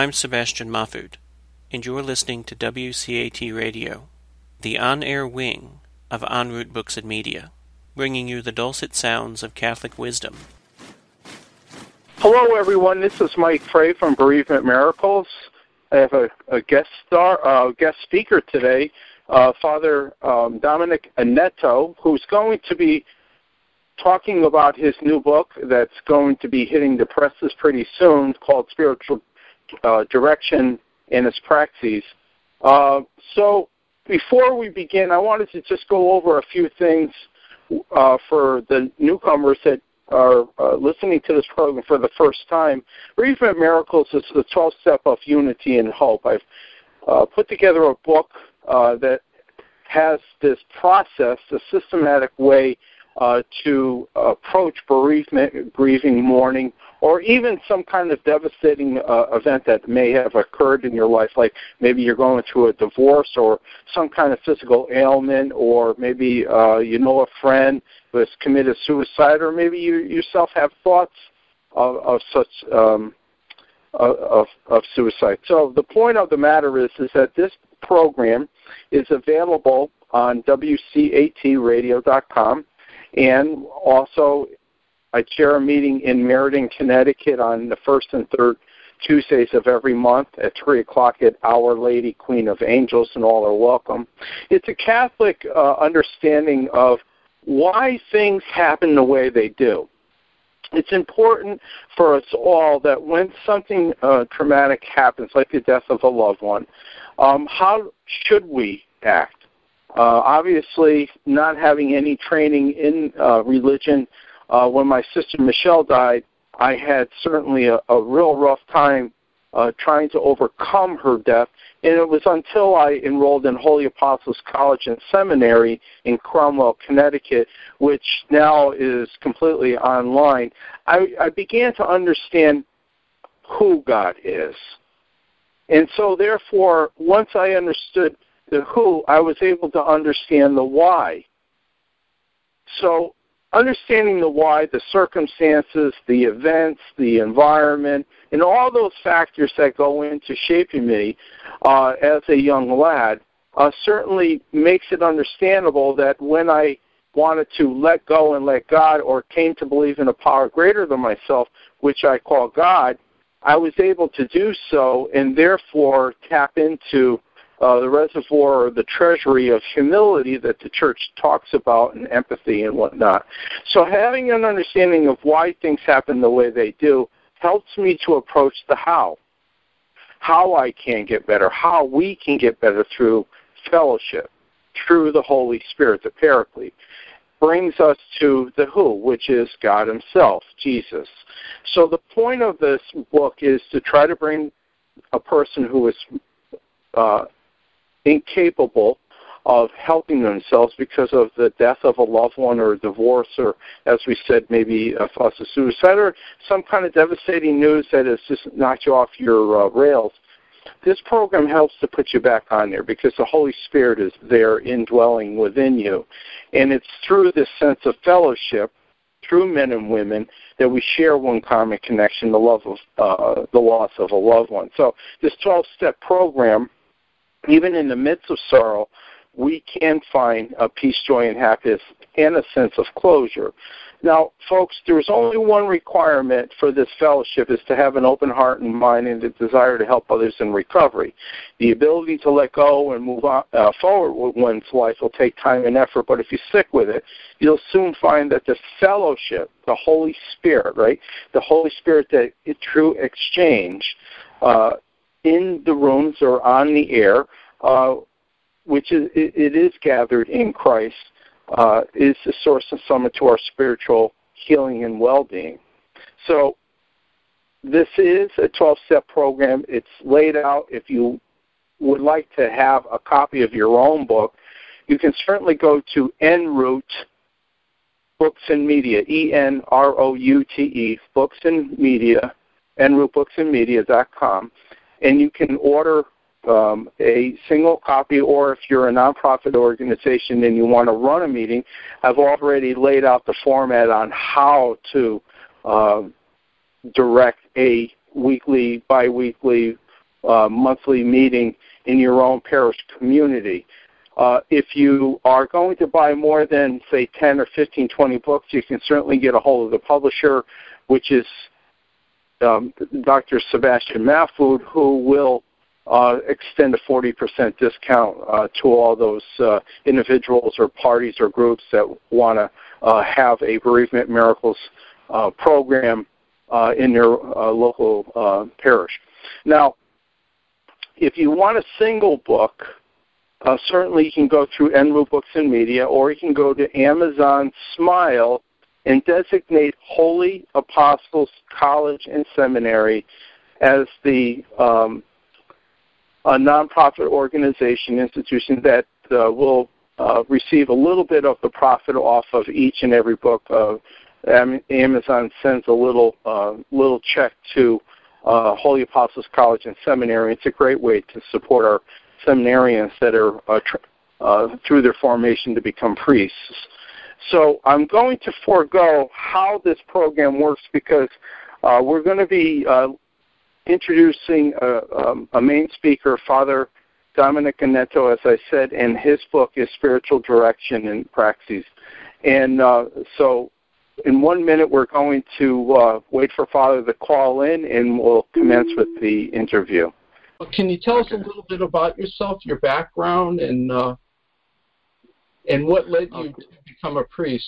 I'm Sebastian Mahfood, and you're listening to WCAT Radio, the on air wing of En route Books and Media, bringing you the dulcet sounds of Catholic wisdom. Hello, everyone. This is Mike Frey from Bereavement Miracles. I have a, a guest star, uh, guest speaker today, uh, Father um, Dominic Anaeto, who's going to be talking about his new book that's going to be hitting the presses pretty soon called Spiritual uh, Direction and its Praxis. Uh, so before we begin, I wanted to just go over a few things uh, for the newcomers that are uh, listening to this program for the first time. Bereavement Miracles is the 12 step of unity and hope. I've uh, put together a book uh, that has this process, a systematic way uh, to approach bereavement, grieving, mourning, or even some kind of devastating uh, event that may have occurred in your life, like maybe you're going through a divorce or some kind of physical ailment, or maybe uh, you know a friend who has committed suicide, or maybe you yourself have thoughts of, of such. Um, of, of suicide. So the point of the matter is is that this program is available on WCATradio.com. And also, I chair a meeting in Meriden, Connecticut on the first and third Tuesdays of every month at 3 o'clock at Our Lady, Queen of Angels, and all are welcome. It's a Catholic uh, understanding of why things happen the way they do. It's important for us all that when something uh, traumatic happens, like the death of a loved one, um, how should we act? Uh, obviously, not having any training in uh, religion, uh, when my sister Michelle died, I had certainly a, a real rough time uh, trying to overcome her death. And it was until I enrolled in Holy Apostles College and Seminary in Cromwell, Connecticut, which now is completely online, I, I began to understand who God is. And so, therefore, once I understood the who, I was able to understand the why. So, understanding the why, the circumstances, the events, the environment, and all those factors that go into shaping me uh, as a young lad uh, certainly makes it understandable that when I wanted to let go and let God or came to believe in a power greater than myself, which I call God, I was able to do so and therefore tap into uh, the reservoir or the treasury of humility that the church talks about and empathy and whatnot. So having an understanding of why things happen the way they do helps me to approach the how. How I can get better, how we can get better through fellowship, through the Holy Spirit, the Paraclete brings us to the who, which is God Himself, Jesus. So the point of this book is to try to bring a person who is uh, incapable of helping themselves because of the death of a loved one or a divorce or, as we said, maybe a of suicide or some kind of devastating news that has just knocked you off your uh, rails. This program helps to put you back on there because the Holy Spirit is there indwelling within you. And it's through this sense of fellowship, through men and women, that we share one common connection, the love of uh, the loss of a loved one. So this 12-step program even in the midst of sorrow, we can find a peace, joy, and happiness and a sense of closure. Now, folks, there's only one requirement for this fellowship is to have an open heart and mind and a desire to help others in recovery. The ability to let go and move on, uh, forward with one's life will take time and effort, but if you stick with it, you'll soon find that the fellowship, the Holy Spirit, right, the Holy Spirit, that true exchange, uh, in the rooms or on the air, uh, which is it, is gathered in Christ, uh, is the source and summit to our spiritual healing and well-being. So this is a 12-step program. It's laid out. If you would like to have a copy of your own book, you can certainly go to Enroute Books and Media, E-N-R-O-U-T-E, Books and Media, enroutebooksandmedia.com and you can order um, a single copy, or if you're a nonprofit organization and you want to run a meeting, I've already laid out the format on how to uh, direct a weekly, biweekly, uh, monthly meeting in your own parish community. Uh, if you are going to buy more than, say, 10 or 15, 20 books, you can certainly get a hold of the publisher, which is um, Dr. Sebastian Mahfood, who will uh, extend a 40% discount uh, to all those uh, individuals or parties or groups that want to uh, have a bereavement miracles uh, program uh, in their local parish. Now, if you want a single book, certainly you can go through En Route Books and Media, or you can go to Amazon Smile and designate Holy Apostles College and Seminary as the um, a nonprofit organization institution that uh, will uh, receive a little bit of the profit off of each and every book. Uh, Amazon sends a little uh, little check to uh, Holy Apostles College and Seminary. It's a great way to support our seminarians that are uh, tr- uh, through their formation to become priests. So I'm going to forego how this program works because uh, we're going to be uh, introducing a, um, a, main speaker, Father Dominic Anaeto, as I said, and his book is Spiritual Direction and Praxis. And uh, so in one minute, we're going to uh, wait for Father to call in, and we'll commence with the interview. Can you tell us a little bit about yourself, your background, and uh, and what led you okay. to become a priest?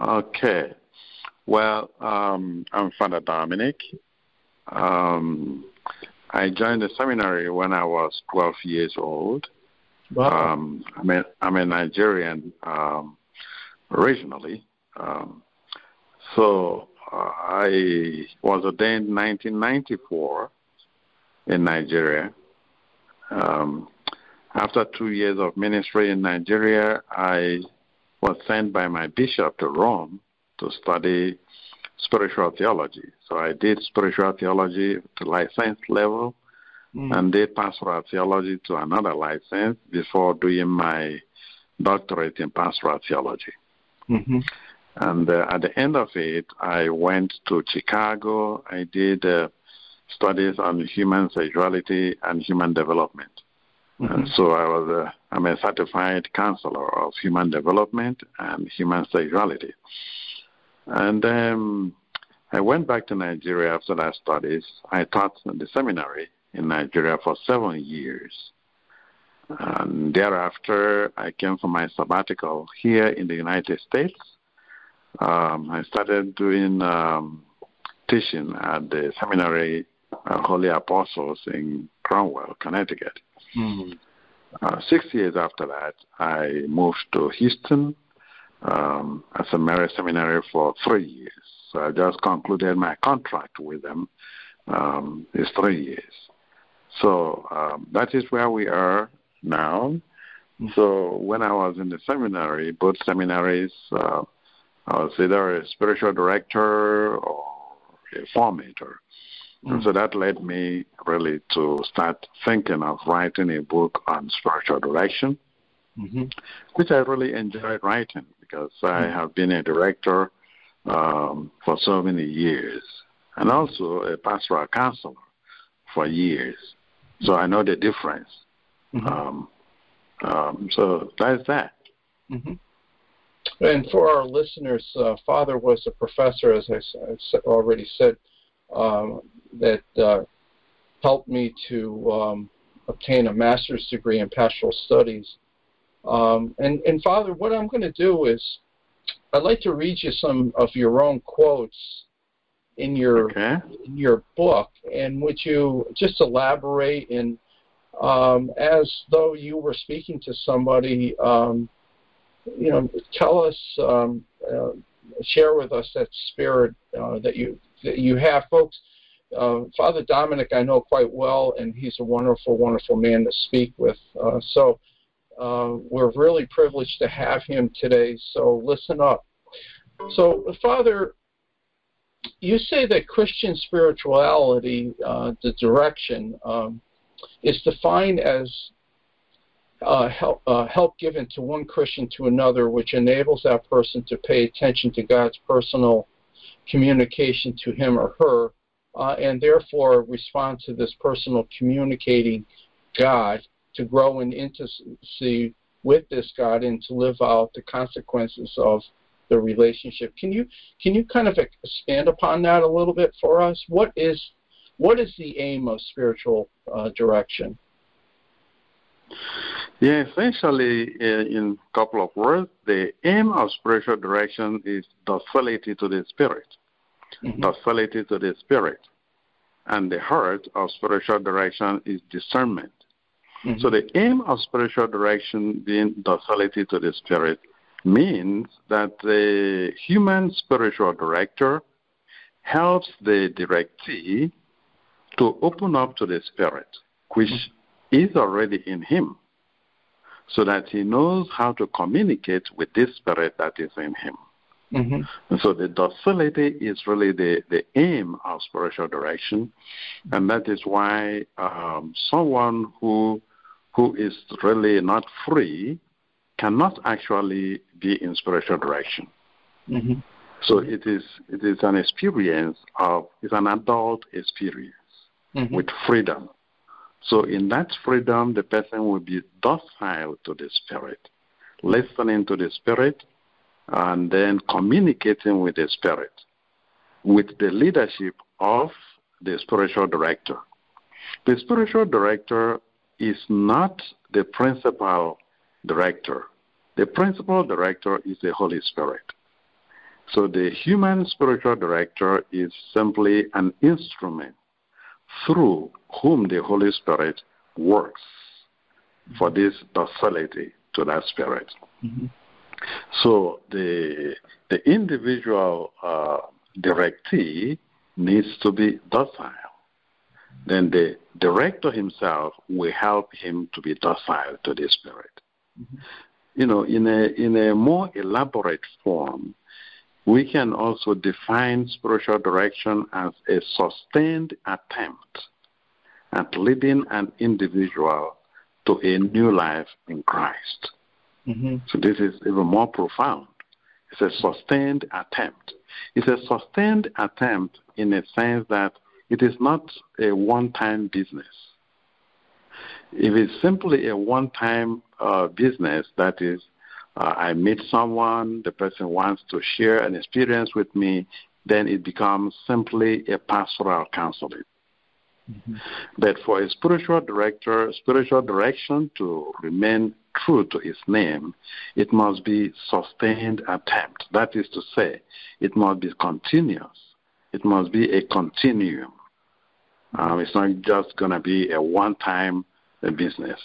Okay. Well, um, I'm Father Dominic. Um, I joined the seminary when I was 12 years old. Wow. Um, I'm, a, I'm a Nigerian um, originally. Um, so uh, I was ordained in 1994 in Nigeria. Um, after two years of ministry in Nigeria, I was sent by my bishop to Rome to study spiritual theology. So I did spiritual theology to license level mm. and did pastoral theology to another license before doing my doctorate in pastoral theology. Mm-hmm. And uh, at the end of it, I went to Chicago. I did uh, studies on human sexuality and human development. Mm-hmm. And so I was a, I'm a certified counselor of human development and human sexuality. And um, I went back to Nigeria after that studies. I taught in the seminary in Nigeria for seven years. And thereafter, I came for my sabbatical here in the United States. Um, I started doing um, teaching at the seminary uh, Holy Apostles in Cromwell, Connecticut. Mm-hmm. Uh, six years after that, I moved to Houston um, as a married seminary for three years. So I just concluded my contract with them. Um, it's three years. So um, that is where we are now. Mm-hmm. So when I was in the seminary, both seminaries, uh, I was either a spiritual director or a formator. And so that led me really to start thinking of writing a book on spiritual direction, mm-hmm. which I really enjoyed writing because I mm-hmm. have been a director um, for so many years and also a pastoral counselor for years. So I know the difference. Mm-hmm. Um, um, so that's that. Mm-hmm. And for our listeners, uh, Father was a professor, as I, I already said, um, that uh, helped me to um, obtain a master's degree in pastoral studies. Um, and, and Father, what I'm going to do is I'd like to read you some of your own quotes in your okay. in your book, and would you just elaborate and um, as though you were speaking to somebody, um, you know, tell us, um, uh, share with us that spirit uh, that you you have, folks. Uh, Father Dominic, I know quite well, and he's a wonderful, wonderful man to speak with. Uh, so uh, we're really privileged to have him today. So listen up. So, Father, you say that Christian spirituality, uh, the direction, um, is defined as uh, help, uh, help given to one Christian to another, which enables that person to pay attention to God's personal communication to him or her, uh, and therefore respond to this personal communicating God to grow in intimacy with this God and to live out the consequences of the relationship. Can you can you kind of expand upon that a little bit for us? What is what is the aim of spiritual uh, direction? Yeah, essentially, in a couple of words, the aim of spiritual direction is docility to the Spirit. Mm-hmm. Docility to the Spirit. And the heart of spiritual direction is discernment. Mm-hmm. So the aim of spiritual direction being docility to the Spirit means that the human spiritual director helps the directee to open up to the Spirit, which mm-hmm. Is already in him, so that he knows how to communicate with this Spirit that is in him. Mm-hmm. And so the docility is really the, the aim of spiritual direction, and that is why um, someone who who is really not free cannot actually be in spiritual direction. Mm-hmm. So it is it is an experience of it's an adult experience mm-hmm. with freedom. So in that freedom, the person will be docile to the spirit, listening to the spirit, and then communicating with the spirit, with the leadership of the spiritual director. The spiritual director is not the principal director. The principal director is the Holy Spirit. So the human spiritual director is simply an instrument through whom the Holy Spirit works for this docility to that Spirit. Mm-hmm. So the the individual uh, directee needs to be docile. Then the director himself will help him to be docile to the Spirit. Mm-hmm. You know, in a in a more elaborate form, we can also define spiritual direction as a sustained attempt at leading an individual to a new life in Christ. Mm-hmm. So this is even more profound. It's a sustained attempt. It's a sustained attempt in a sense that it is not a one time business. If it's simply a one time uh, business, that is, uh, I meet someone, the person wants to share an experience with me, then it becomes simply a pastoral counseling. Mm-hmm. But for a spiritual director, spiritual direction to remain true to its name, it must be sustained attempt. That is to say, it must be continuous. It must be a continuum. Um, it's not just going to be a one-time business.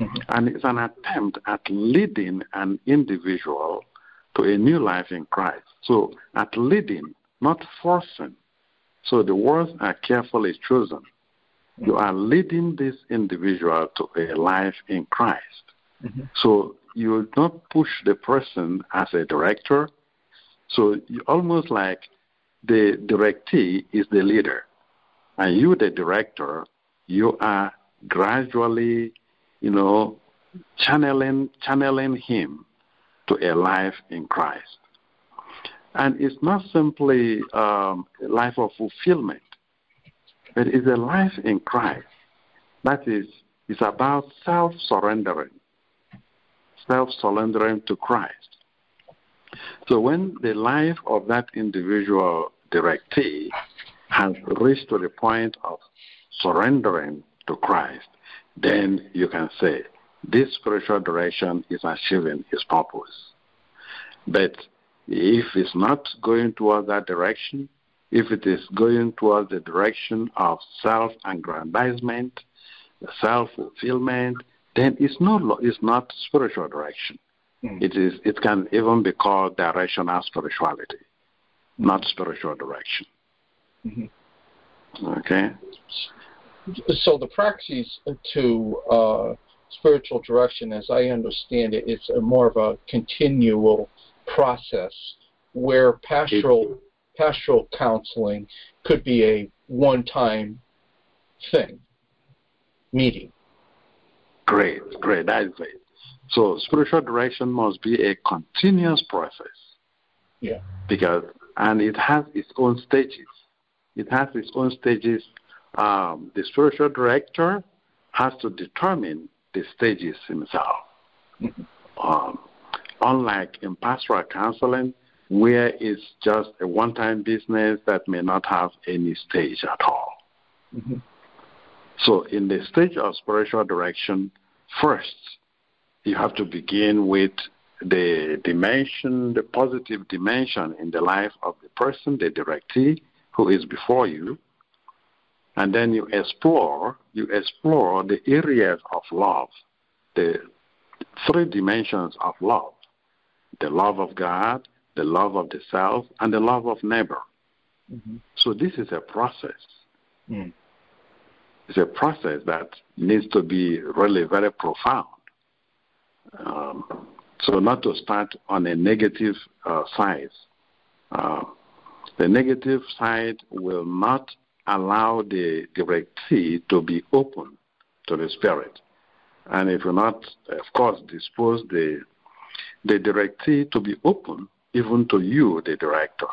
Mm-hmm. And it's an attempt at leading an individual to a new life in Christ. So, at leading, not forcing. So, the words are carefully chosen. Mm-hmm. You are leading this individual to a life in Christ. Mm-hmm. So, you don't push the person as a director. So, you almost like the directee is the leader. And you, the director, you are gradually you know, channeling channeling him to a life in Christ. And it's not simply um, a life of fulfillment, but it's a life in Christ. That is, it's about self surrendering, self surrendering to Christ. So when the life of that individual directee has reached to the point of surrendering to Christ, then you can say this spiritual direction is achieving its purpose. But if it's not going towards that direction, if it is going towards the direction of self aggrandizement, self fulfillment, then it's not, it's not spiritual direction. Mm. It, is, it can even be called directional spirituality, not spiritual direction. Mm-hmm. Okay? So the praxis to uh, spiritual direction, as I understand it, it's a more of a continual process where pastoral pastoral counseling could be a one-time thing, meeting. Great, great. That is it. So spiritual direction must be a continuous process. Yeah. Because and it has its own stages. It has its own stages. Um, the spiritual director has to determine the stages himself. Mm-hmm. Um, unlike in pastoral counseling, where it's just a one time business that may not have any stage at all. Mm-hmm. So, in the stage of spiritual direction, first, you have to begin with the dimension, the positive dimension in the life of the person, the directee who is before you. And then you explore, you explore the areas of love, the three dimensions of love the love of God, the love of the self, and the love of neighbor. Mm-hmm. So this is a process. Mm. It's a process that needs to be really very profound. Um, so not to start on a negative uh, side. Uh, the negative side will not allow the directee to be open to the spirit. And if you not, of course, dispose the the directee to be open even to you, the director.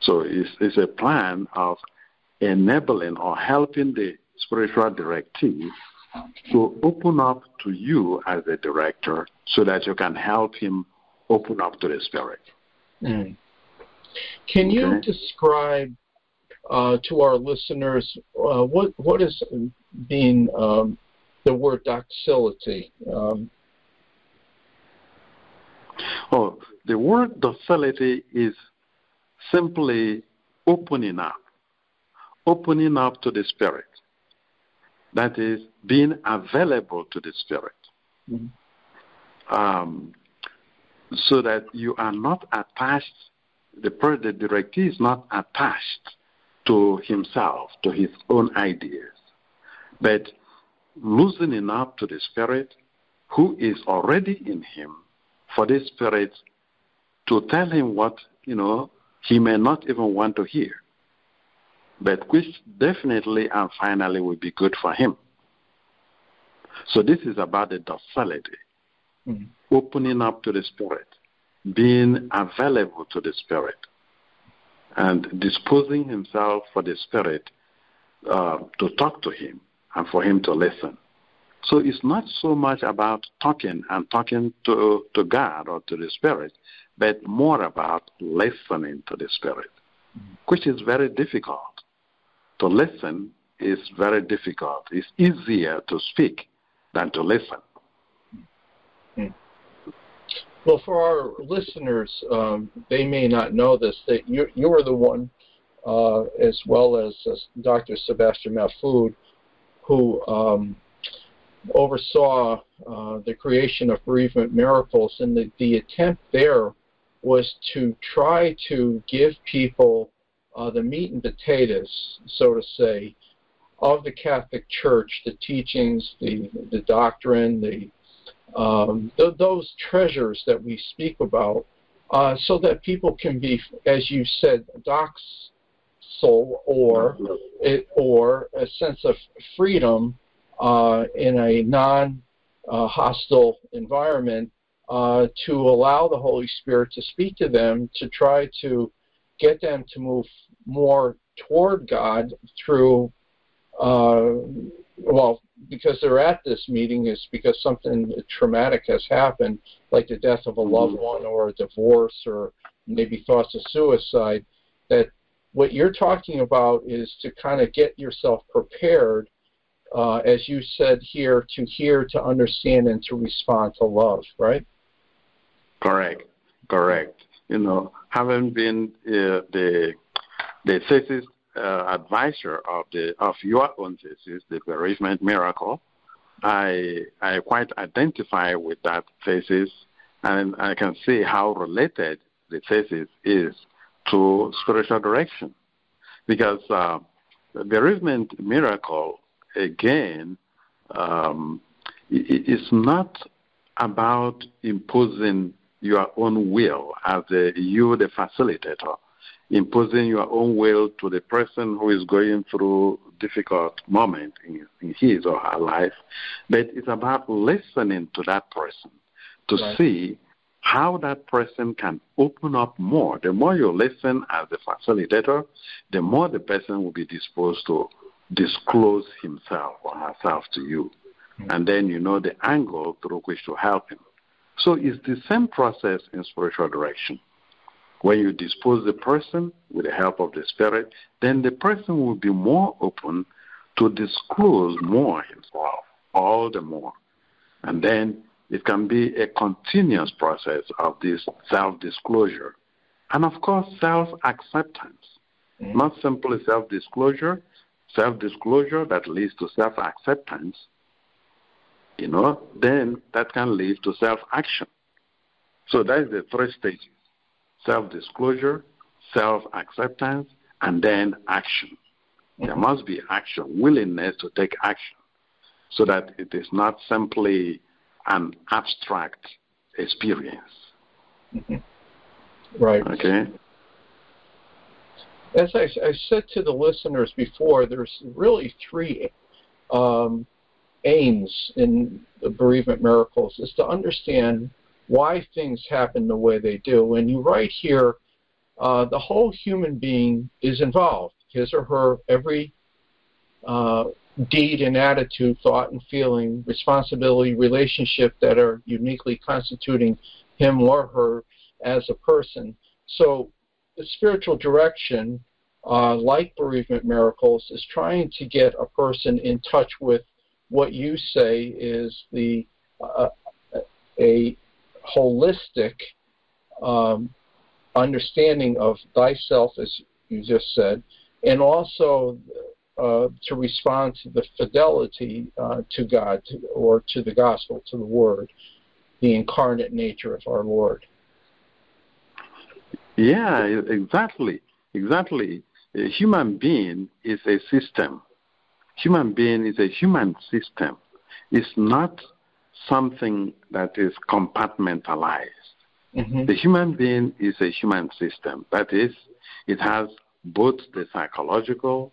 So it's, it's a plan of enabling or helping the spiritual directee to open up to you as a director so that you can help him open up to the spirit. Mm. Can you okay. describe uh, to our listeners uh, what what is being um, the word docility? Um, oh, the word docility is simply opening up, opening up to the Spirit. That is, being available to the Spirit. Mm-hmm. Um, so that you are not attached, the, the directee is not attached to himself, to his own ideas, but loosening up to the Spirit who is already in him for the Spirit to tell him what, you know, he may not even want to hear, but which definitely and finally will be good for him. So this is about the docility, mm-hmm. opening up to the Spirit, being available to the Spirit, and disposing himself for the Spirit uh, to talk to him and for him to listen. So it's not so much about talking and talking to, to God or to the Spirit, but more about listening to the Spirit, which is very difficult. To listen is very difficult. It's easier to speak than to listen. Well, for our listeners, um, they may not know this, that you're, you're the one, uh, as well as uh, Dr. Sebastian Mahfood, who um, oversaw uh, the creation of bereavement miracles, and the, the attempt there was to try to give people uh, the meat and potatoes, so to say, of the Catholic Church, the teachings, the the doctrine, the um, th- those treasures that we speak about, uh, so that people can be, as you said, docs soul or it, or a sense of freedom uh, in a non uh, hostile environment uh, to allow the Holy Spirit to speak to them to try to get them to move more toward God through, uh, well, because they're at this meeting is because something traumatic has happened, like the death of a loved mm-hmm. one or a divorce or maybe thoughts of suicide, that what you're talking about is to kind of get yourself prepared uh, as you said here, to hear, to understand, and to respond to love, right? Correct, correct. You know, having been uh, the the thesis uh, advisor of the of your own thesis, the bereavement miracle, I I quite identify with that thesis, and I can see how related the thesis is to spiritual direction, because uh, bereavement miracle again, um, it's not about imposing your own will as a, you, the facilitator, imposing your own will to the person who is going through difficult moment in, in his or her life, but it's about listening to that person to right. see how that person can open up more. The more you listen as a facilitator, the more the person will be disposed to disclose himself or herself to you. Mm-hmm. And then you know the angle through which to help him. So it's the same process in spiritual direction. When you dispose the person with the help of the Spirit, then the person will be more open to disclose more himself, all the more. And then it can be a continuous process of this self disclosure. And of course, self acceptance. Mm-hmm. Not simply self disclosure, self disclosure that leads to self acceptance, you know, then that can lead to self action. So that is the three stages self disclosure, self acceptance, and then action. Mm-hmm. There must be action, willingness to take action, so that it is not simply an abstract experience. Mm-hmm. Right. Okay. As I, I, said to the listeners before, there's really three um, aims in the bereavement miracles is to understand why things happen the way they do. And you write here, uh, the whole human being is involved. His or her every uh, deed and attitude, thought and feeling, responsibility, relationship that are uniquely constituting him or her as a person. So, the spiritual direction, uh, like bereavement miracles, is trying to get a person in touch with what you say is the uh, a holistic um, understanding of thyself, as you just said, and also uh, to respond to the fidelity uh, to God to, or to the gospel, to the Word, the incarnate nature of our Lord. Yeah, exactly. Exactly. A human being is a system. Human being is a human system. It's not something that is compartmentalized. Mm-hmm. The human being is a human system. That is, it has both the psychological,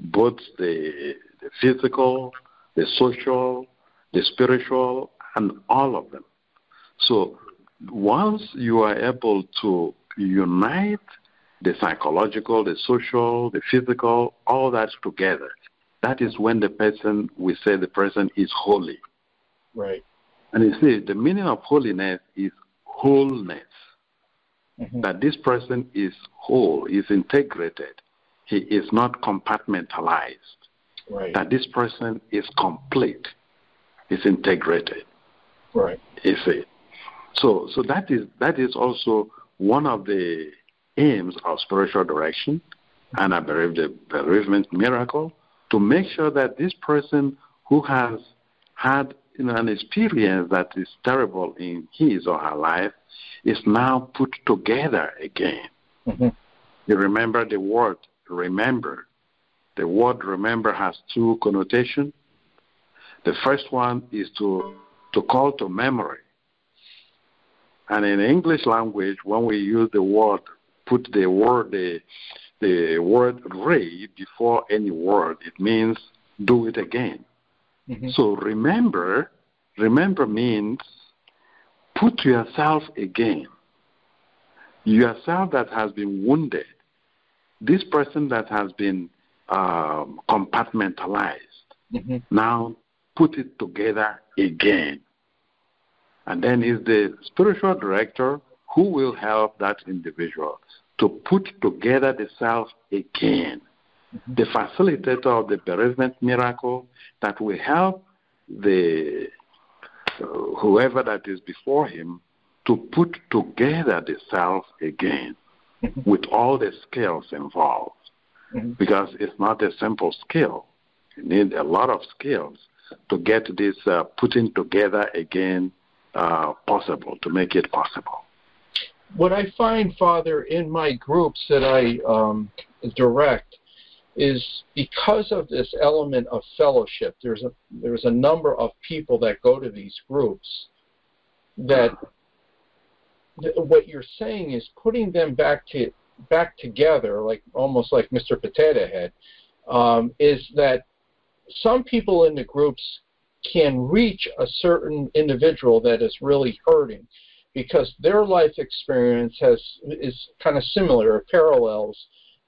both the, the physical, the social, the spiritual, and all of them. So once you are able to unite the psychological, the social, the physical, all that together, that is when the person, we say the person is holy. Right. And you see, the meaning of holiness is wholeness. Mm-hmm. That this person is whole, is integrated. He is not compartmentalized. Right. That this person is complete, is integrated. Right. You see. So so that is that is also one of the aims of spiritual direction and I believe the bereavement miracle to make sure that this person who has had you know, an experience that is terrible in his or her life is now put together again. Mm-hmm. You remember the word remember. The word remember has two connotations. The first one is to, to call to memory. And in English language, when we use the word, put the word, the, the word re before any word, it means do it again. Mm-hmm. So remember, remember means put yourself again. Yourself that has been wounded, this person that has been um, compartmentalized, mm-hmm. now put it together again. And then is the spiritual director who will help that individual to put together the self again. The facilitator of the bereavement miracle that will help the uh, whoever that is before him to put together the self again mm-hmm. with all the skills involved. Mm-hmm. Because it's not a simple skill. You need a lot of skills to get this uh, putting together again uh, possible, to make it possible. What I find, Father, in my groups that I um, direct is because of this element of fellowship. There's a there's a number of people that go to these groups that what you're saying is putting them back to back together, like almost like Mr. Potato Head, um, is that some people in the groups can reach a certain individual that is really hurting. because their life experience has is kind of similar, or parallels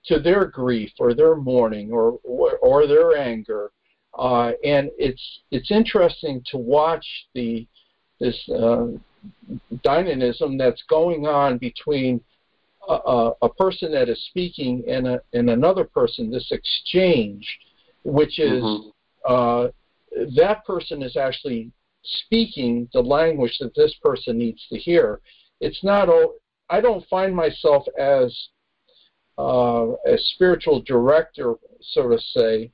to their grief or their mourning or or their anger, uh, and it's it's interesting to watch the this uh, dynamism that's going on between a, a, person that is speaking and, a, and another person, this exchange, which is mm-hmm. uh, that person is actually speaking the language that this person needs to hear. It's not. I don't find myself as uh, a spiritual director, so to say.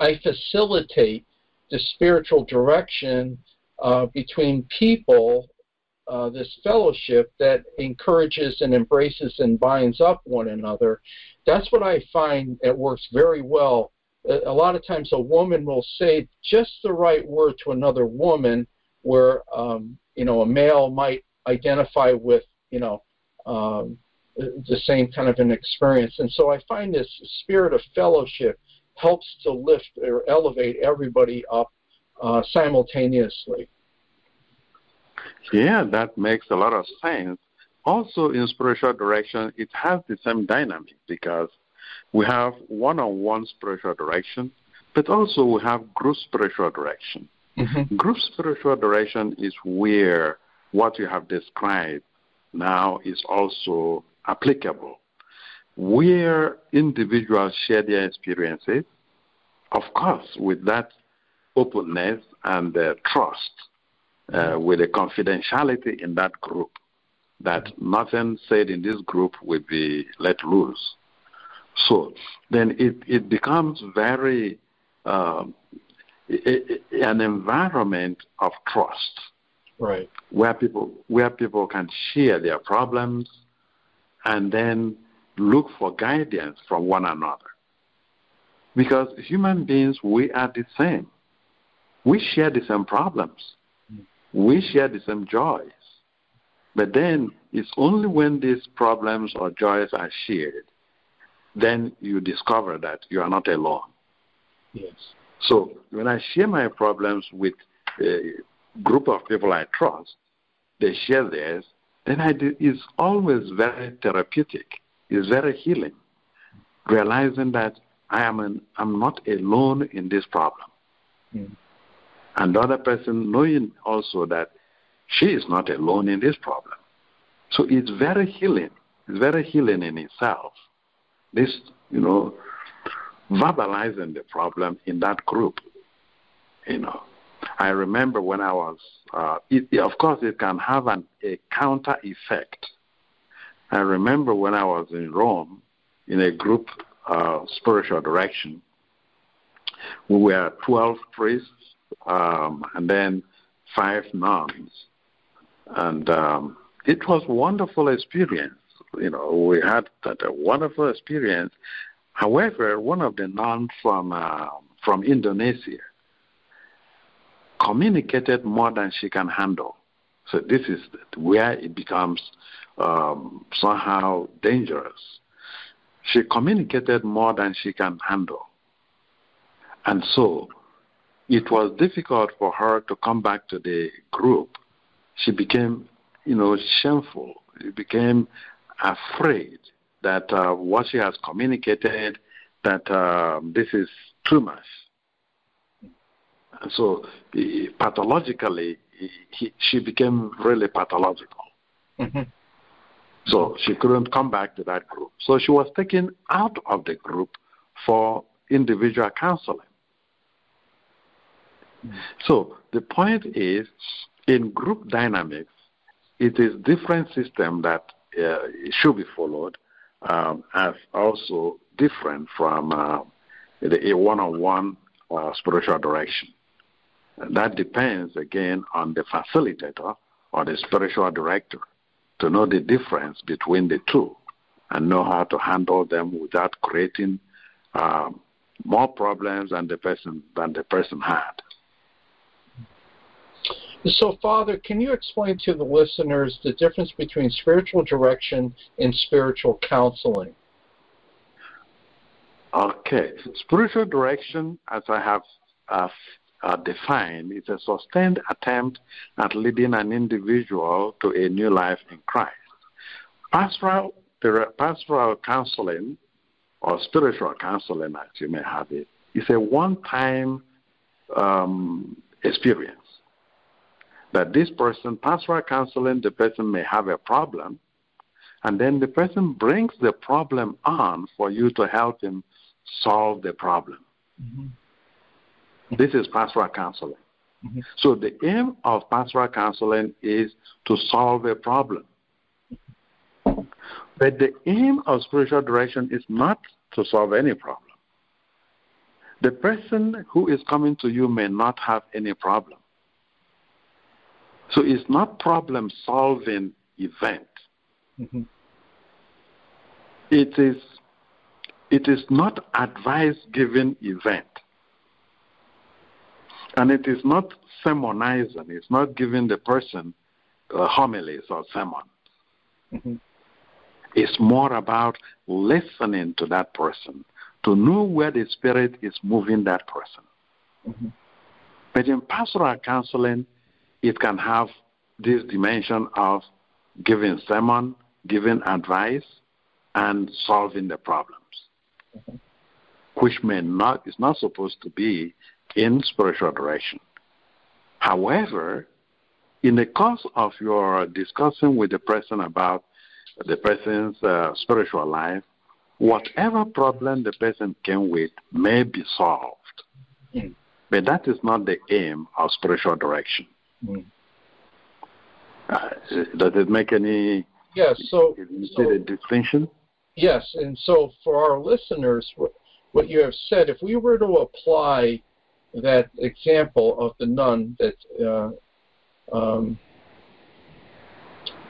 I facilitate the spiritual direction uh, between people, uh, this fellowship that encourages and embraces and binds up one another. That's what I find it works very well. A lot of times, a woman will say just the right word to another woman, where um, you know a male might identify with you know um, the same kind of an experience. And so I find this spirit of fellowship helps to lift or elevate everybody up uh, simultaneously. Yeah, that makes a lot of sense. Also, in spiritual direction, it has the same dynamic because we have one on one spiritual direction, but also we have group spiritual direction. Mm-hmm. Group spiritual direction is where what you have described now is also applicable. Where individuals share their experiences, of course, with that openness and uh, trust, uh, with a confidentiality in that group, that nothing said in this group will be let loose. So then it, it becomes very um, an environment of trust, right? Where people where people can share their problems, and then look for guidance from one another. Because human beings, we are the same. We share the same problems. We share the same joys. But then it's only when these problems or joys are shared, then you discover that you are not alone. Yes. So when I share my problems with a group of people I trust, they share theirs, then I do, it's always very therapeutic. It's very healing. Realizing that I am an, I'm not alone in this problem. Mm. And the other person knowing also that she is not alone in this problem. So it's very healing. It's very healing in itself. This, you know, verbalizing the problem in that group, you know. I remember when I was, uh, it, of course, it can have an, a counter effect. I remember when I was in Rome in a group uh, spiritual direction. We were 12 priests um, and then five nuns. And um, it was a wonderful experience. You know, we had that a wonderful experience. However, one of the nuns from uh, from Indonesia communicated more than she can handle. So this is where it becomes um, somehow dangerous. She communicated more than she can handle. And so it was difficult for her to come back to the group. She became, you know, shameful. She became afraid that uh, what she has communicated, that uh, this is too much so pathologically, he, she became really pathological. Mm-hmm. So she couldn't come back to that group. So she was taken out of the group for individual counseling. Mm-hmm. So the point is, in group dynamics, it is different system that uh, should be followed, um, as also different from uh, the one-on-one uh, spiritual direction. That depends again on the facilitator or the spiritual director to know the difference between the two and know how to handle them without creating um, more problems than the person than the person had. So, Father, can you explain to the listeners the difference between spiritual direction and spiritual counseling? Okay, spiritual direction, as I have uh, uh, defined, it's a sustained attempt at leading an individual to a new life in Christ. Pastoral, pastoral counseling, or spiritual counseling, as you may have it, is a one time um, experience. That this person, pastoral counseling, the person may have a problem, and then the person brings the problem on for you to help him solve the problem. Mm-hmm. This is pastoral counseling. Mm-hmm. So the aim of pastoral counseling is to solve a problem. But the aim of spiritual direction is not to solve any problem. The person who is coming to you may not have any problem. So it's not problem solving event. Mm-hmm. It is it is not advice giving event. And it is not sermonizing. It's not giving the person uh, homilies or sermons. Mm-hmm. It's more about listening to that person to know where the Spirit is moving that person. Mm-hmm. But in pastoral counseling, it can have this dimension of giving sermon, giving advice, and solving the problems, mm-hmm. which may not is not supposed to be in spiritual direction. However, in the course of your discussing with the person about the person's uh, spiritual life, whatever problem the person came with may be solved. Mm. But that is not the aim of spiritual direction. Mm. Uh, does it make any? Yes. So, so the distinction. Yes, and so for our listeners, what you have said, if we were to apply that example of the nun that uh, um,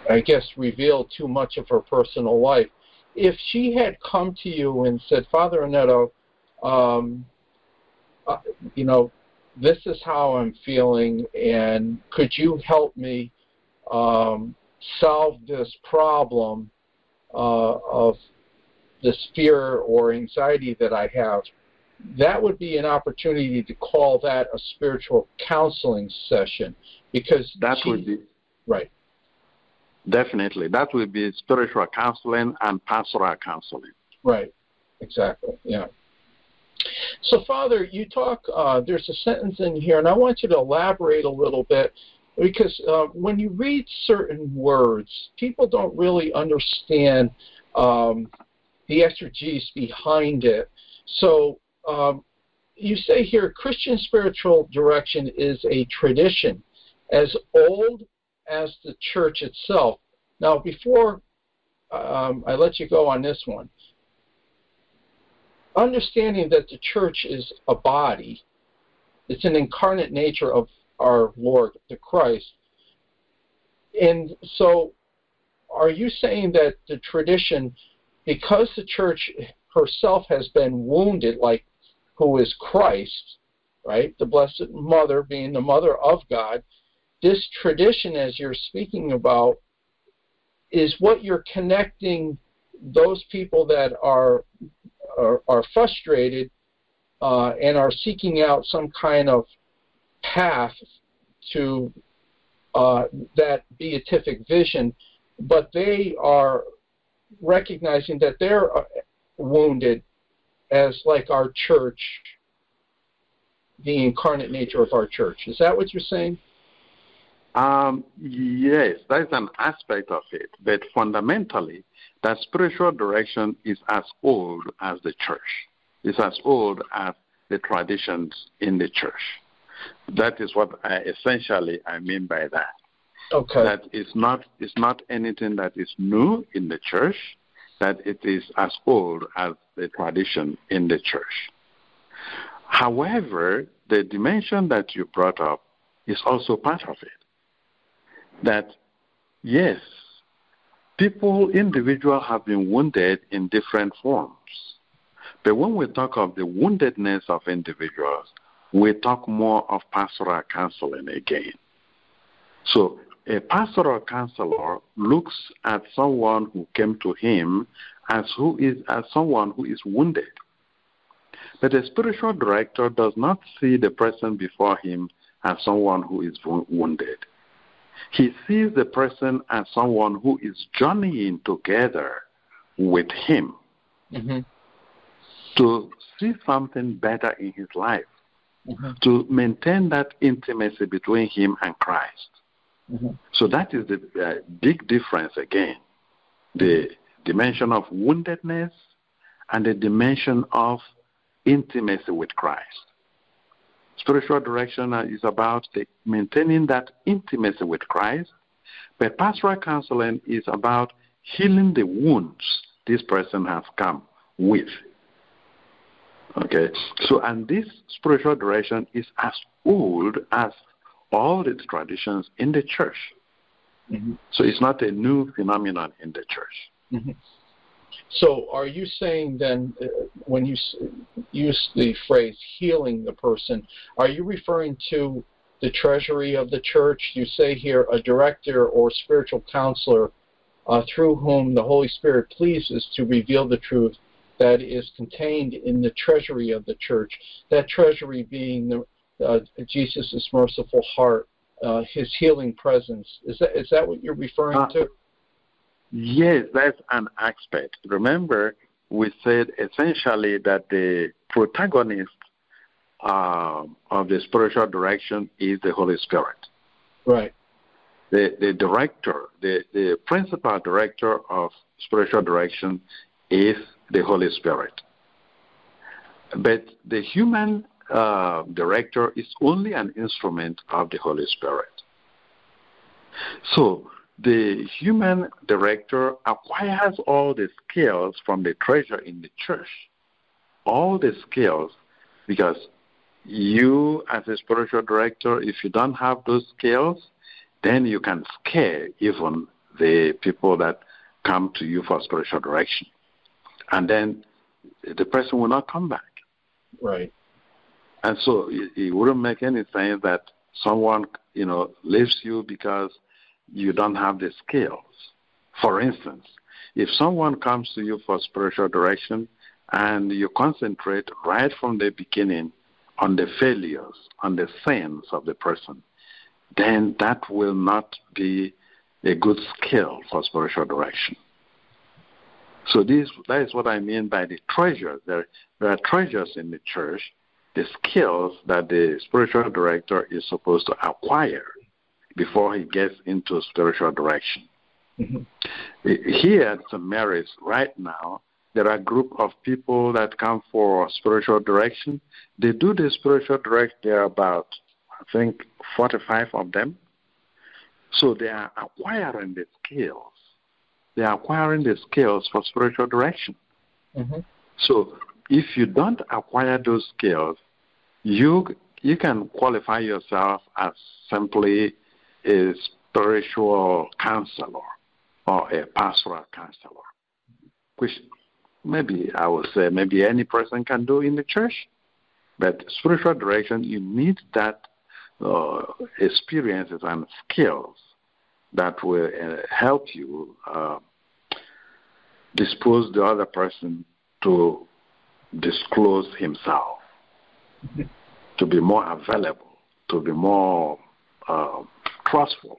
I guess revealed too much of her personal life, if she had come to you and said, Father Anaeto, um, uh, you know, this is how I'm feeling, and could you help me um, solve this problem uh, of this fear or anxiety that I have, that would be an opportunity to call that a spiritual counseling session because that she, would be right. Definitely, that would be spiritual counseling and pastoral counseling. Right. Exactly. Yeah. So, Father, you talk. Uh, there's a sentence in here, and I want you to elaborate a little bit because uh, when you read certain words, people don't really understand um, the exegesis behind it. So um, you say here Christian spiritual direction is a tradition as old as the church itself. Now, before um, I let you go on this one, understanding that the church is a body, it's an incarnate nature of our Lord, the Christ. And so, are you saying that the tradition because the church herself has been wounded, like who is Christ, right? The Blessed Mother being the mother of God, this tradition, as you're speaking about, is what you're connecting those people that are are, are frustrated uh, and are seeking out some kind of path to uh, that beatific vision, but they are recognizing that they're uh, wounded as like our church, the incarnate nature of our church. Is that what you're saying? Um, yes, that's an aspect of it. But fundamentally, that spiritual direction is as old as the church. It's as old as the traditions in the church. That is what I, essentially I mean by that. Okay. That is not it's not anything that is new in the church, that it is as old as the tradition in the church. However, the dimension that you brought up is also part of it. That yes, people, individuals have been wounded in different forms. But when we talk of the woundedness of individuals, we talk more of pastoral counseling again. So a pastoral counselor looks at someone who came to him as who is as someone who is wounded. But a spiritual director does not see the person before him as someone who is wounded. He sees the person as someone who is journeying together with him mm-hmm. to see something better in his life, mm-hmm. to maintain that intimacy between him and Christ. Mm-hmm. So that is the uh, big difference again the dimension of woundedness and the dimension of intimacy with Christ. Spiritual direction is about the, maintaining that intimacy with Christ, but pastoral counseling is about healing the wounds this person has come with. Okay, so and this spiritual direction is as old as all the traditions in the church. Mm-hmm. So it's not a new phenomenon in the church. Mm-hmm. So, are you saying then, uh, when you s- use the phrase healing the person, are you referring to the treasury of the church? You say here a director or spiritual counselor uh, through whom the Holy Spirit pleases to reveal the truth that is contained in the treasury of the church. That treasury being the, uh, Jesus' merciful heart, uh, his healing presence. Is that is that what you're referring uh, to? Yes, that's an aspect. Remember, we said essentially that the protagonist uh, of the spiritual direction is the Holy Spirit. Right. The the director, the the principal director of spiritual direction is the Holy Spirit. But the human uh, director is only an instrument of the Holy Spirit. So the human director acquires all the skills from the treasure in the church. All the skills, because you, as a spiritual director, if you don't have those skills, then you can scare even the people that come to you for spiritual direction. And then the person will not come back. Right. And so it, it wouldn't make any sense that someone, you know, leaves you because you don't have the skills. For instance, if someone comes to you for spiritual direction and you concentrate right from the beginning on the failures, on the sins of the person, then that will not be a good skill for spiritual direction. So this that is what I mean by the treasures. There, there are treasures in the church the skills that the spiritual director is supposed to acquire before he gets into spiritual direction. Mm-hmm. Here at St. Mary's, right now, there are a group of people that come for spiritual direction. They do the spiritual direction, there are about, I think, 45 of them. So they are acquiring the skills. They are acquiring the skills for spiritual direction. Mm-hmm. So if you don't acquire those skills, you you can qualify yourself as simply a spiritual counselor or a pastoral counselor, which maybe I would say maybe any person can do in the church. But spiritual direction, you need that uh, experiences and skills that will uh, help you uh, dispose the other person to disclose himself to be more available, to be more uh, trustful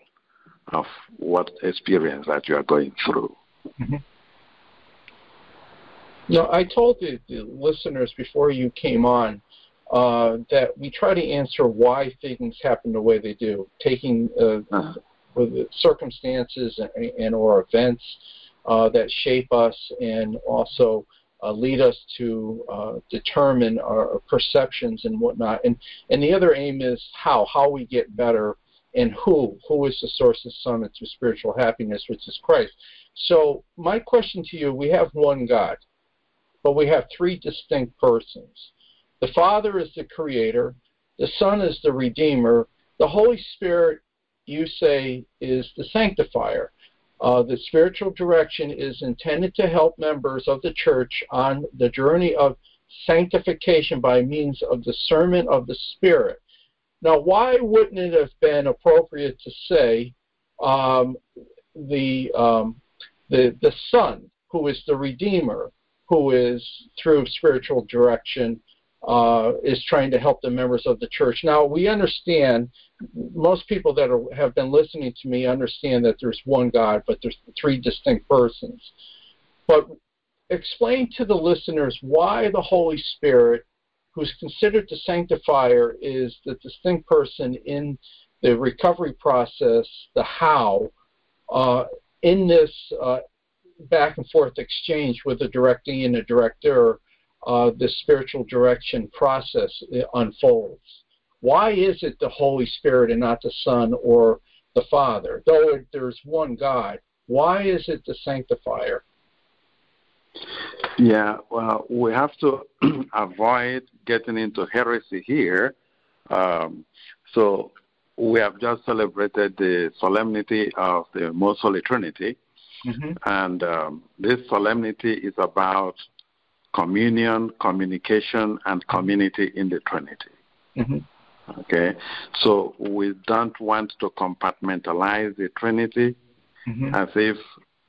of what experience that you are going through. Mm-hmm. Now, I told the, the, listeners before you came on uh, that we try to answer why things happen the way they do, taking uh, uh-huh. the circumstances and, and or events uh, that shape us, and also uh, lead us to uh, determine our perceptions and whatnot. And and the other aim is how how we get better and who who is the source of summit to spiritual happiness, which is Christ. So my question to you: We have one God, but we have three distinct persons. The Father is the Creator. The Son is the Redeemer. The Holy Spirit, you say, is the Sanctifier. Uh, the spiritual direction is intended to help members of the church on the journey of sanctification by means of discernment of the Spirit. Now, why wouldn't it have been appropriate to say um, the, um, the, the Son, who is the Redeemer, who is through spiritual direction uh, is trying to help the members of the church. Now, we understand, most people that are, have been listening to me understand that there's one God, but there's three distinct persons. But explain to the listeners why the Holy Spirit, who's considered the sanctifier, is the distinct person in the recovery process, the how, uh, in this uh, back and forth exchange with the directee and the director uh, the spiritual direction process unfolds. Why is it the Holy Spirit and not the Son or the Father? Though there's one God, why is it the sanctifier? Yeah, well, we have to avoid getting into heresy here. Um, so we have just celebrated the solemnity of the Most Holy Trinity, mm-hmm. and um, this solemnity is about communion, communication, and community in the Trinity. Mm-hmm. Okay, so we don't want to compartmentalize the Trinity mm-hmm. as if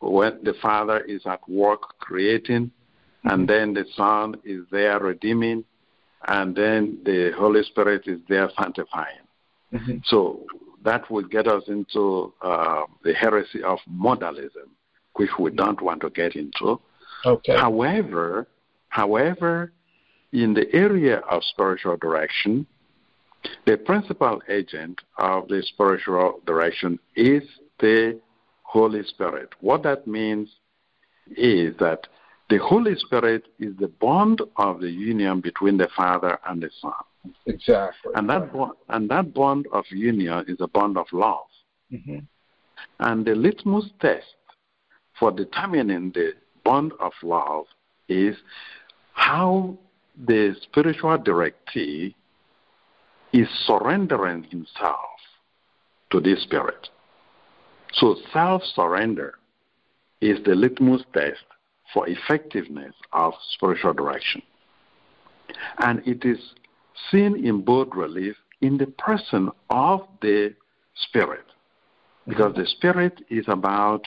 when the Father is at work creating, mm-hmm. and then the Son is there redeeming, and then the Holy Spirit is there sanctifying. Mm-hmm. So that would get us into uh, the heresy of modalism, which we don't want to get into. Okay. However, However, in the area of spiritual direction, the principal agent of the spiritual direction is the Holy Spirit. What that means is that the Holy Spirit is the bond of the union between the Father and the Son. Exactly. And that bond, and that bond of union is a bond of love. Mm-hmm. And the litmus test for determining the bond of love is how the spiritual directee is surrendering himself to this spirit. So self surrender is the litmus test for effectiveness of spiritual direction. And it is seen in both relief in the person of the spirit. Because the spirit is about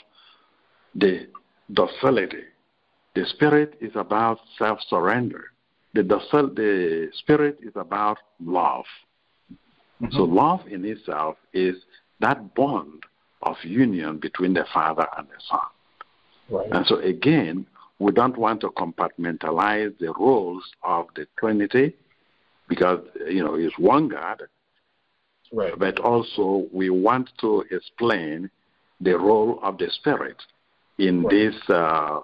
the docility the spirit is about self surrender. The, the spirit is about love. Mm-hmm. So, love in itself is that bond of union between the Father and the Son. Right. And so, again, we don't want to compartmentalize the roles of the Trinity because, you know, it's one God. Right. But also, we want to explain the role of the Spirit in right. this uh,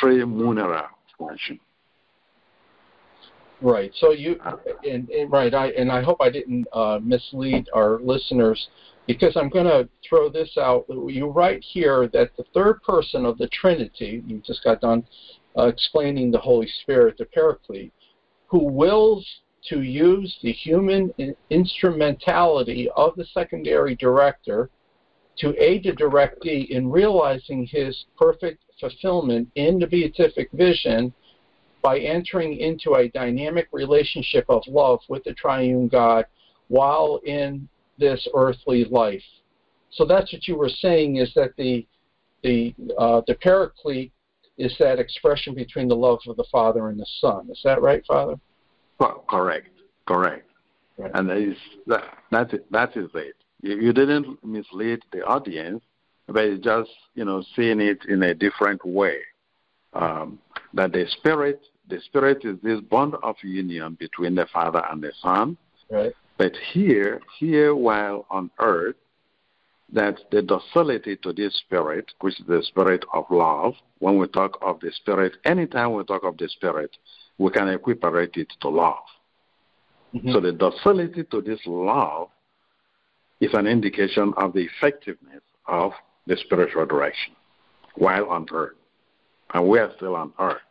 Tremunera function. Right. So you and, and, right. I and I hope I didn't uh, mislead our listeners because I'm going to throw this out. You write here that the third person of the Trinity. You just got done uh, explaining the Holy Spirit, the Paraclete, who wills to use the human instrumentality of the secondary director to aid the directee in realizing his perfect fulfillment in the beatific vision by entering into a dynamic relationship of love with the triune God while in this earthly life. So that's what you were saying is that the the uh, the paraclete is that expression between the love of the Father and the Son. Is that right, Father? Well, correct, correct. Right. And that is that that is, that is it. You, you didn't mislead the audience but just you know seeing it in a different way. Um, that the spirit, the spirit is this bond of union between the Father and the Son. Right. But here, here while on earth, that the docility to this spirit, which is the spirit of love, when we talk of the spirit, anytime we talk of the spirit, we can equiparate it to love. Mm-hmm. So the docility to this love is an indication of the effectiveness of the spiritual direction while on earth. And we are still on earth.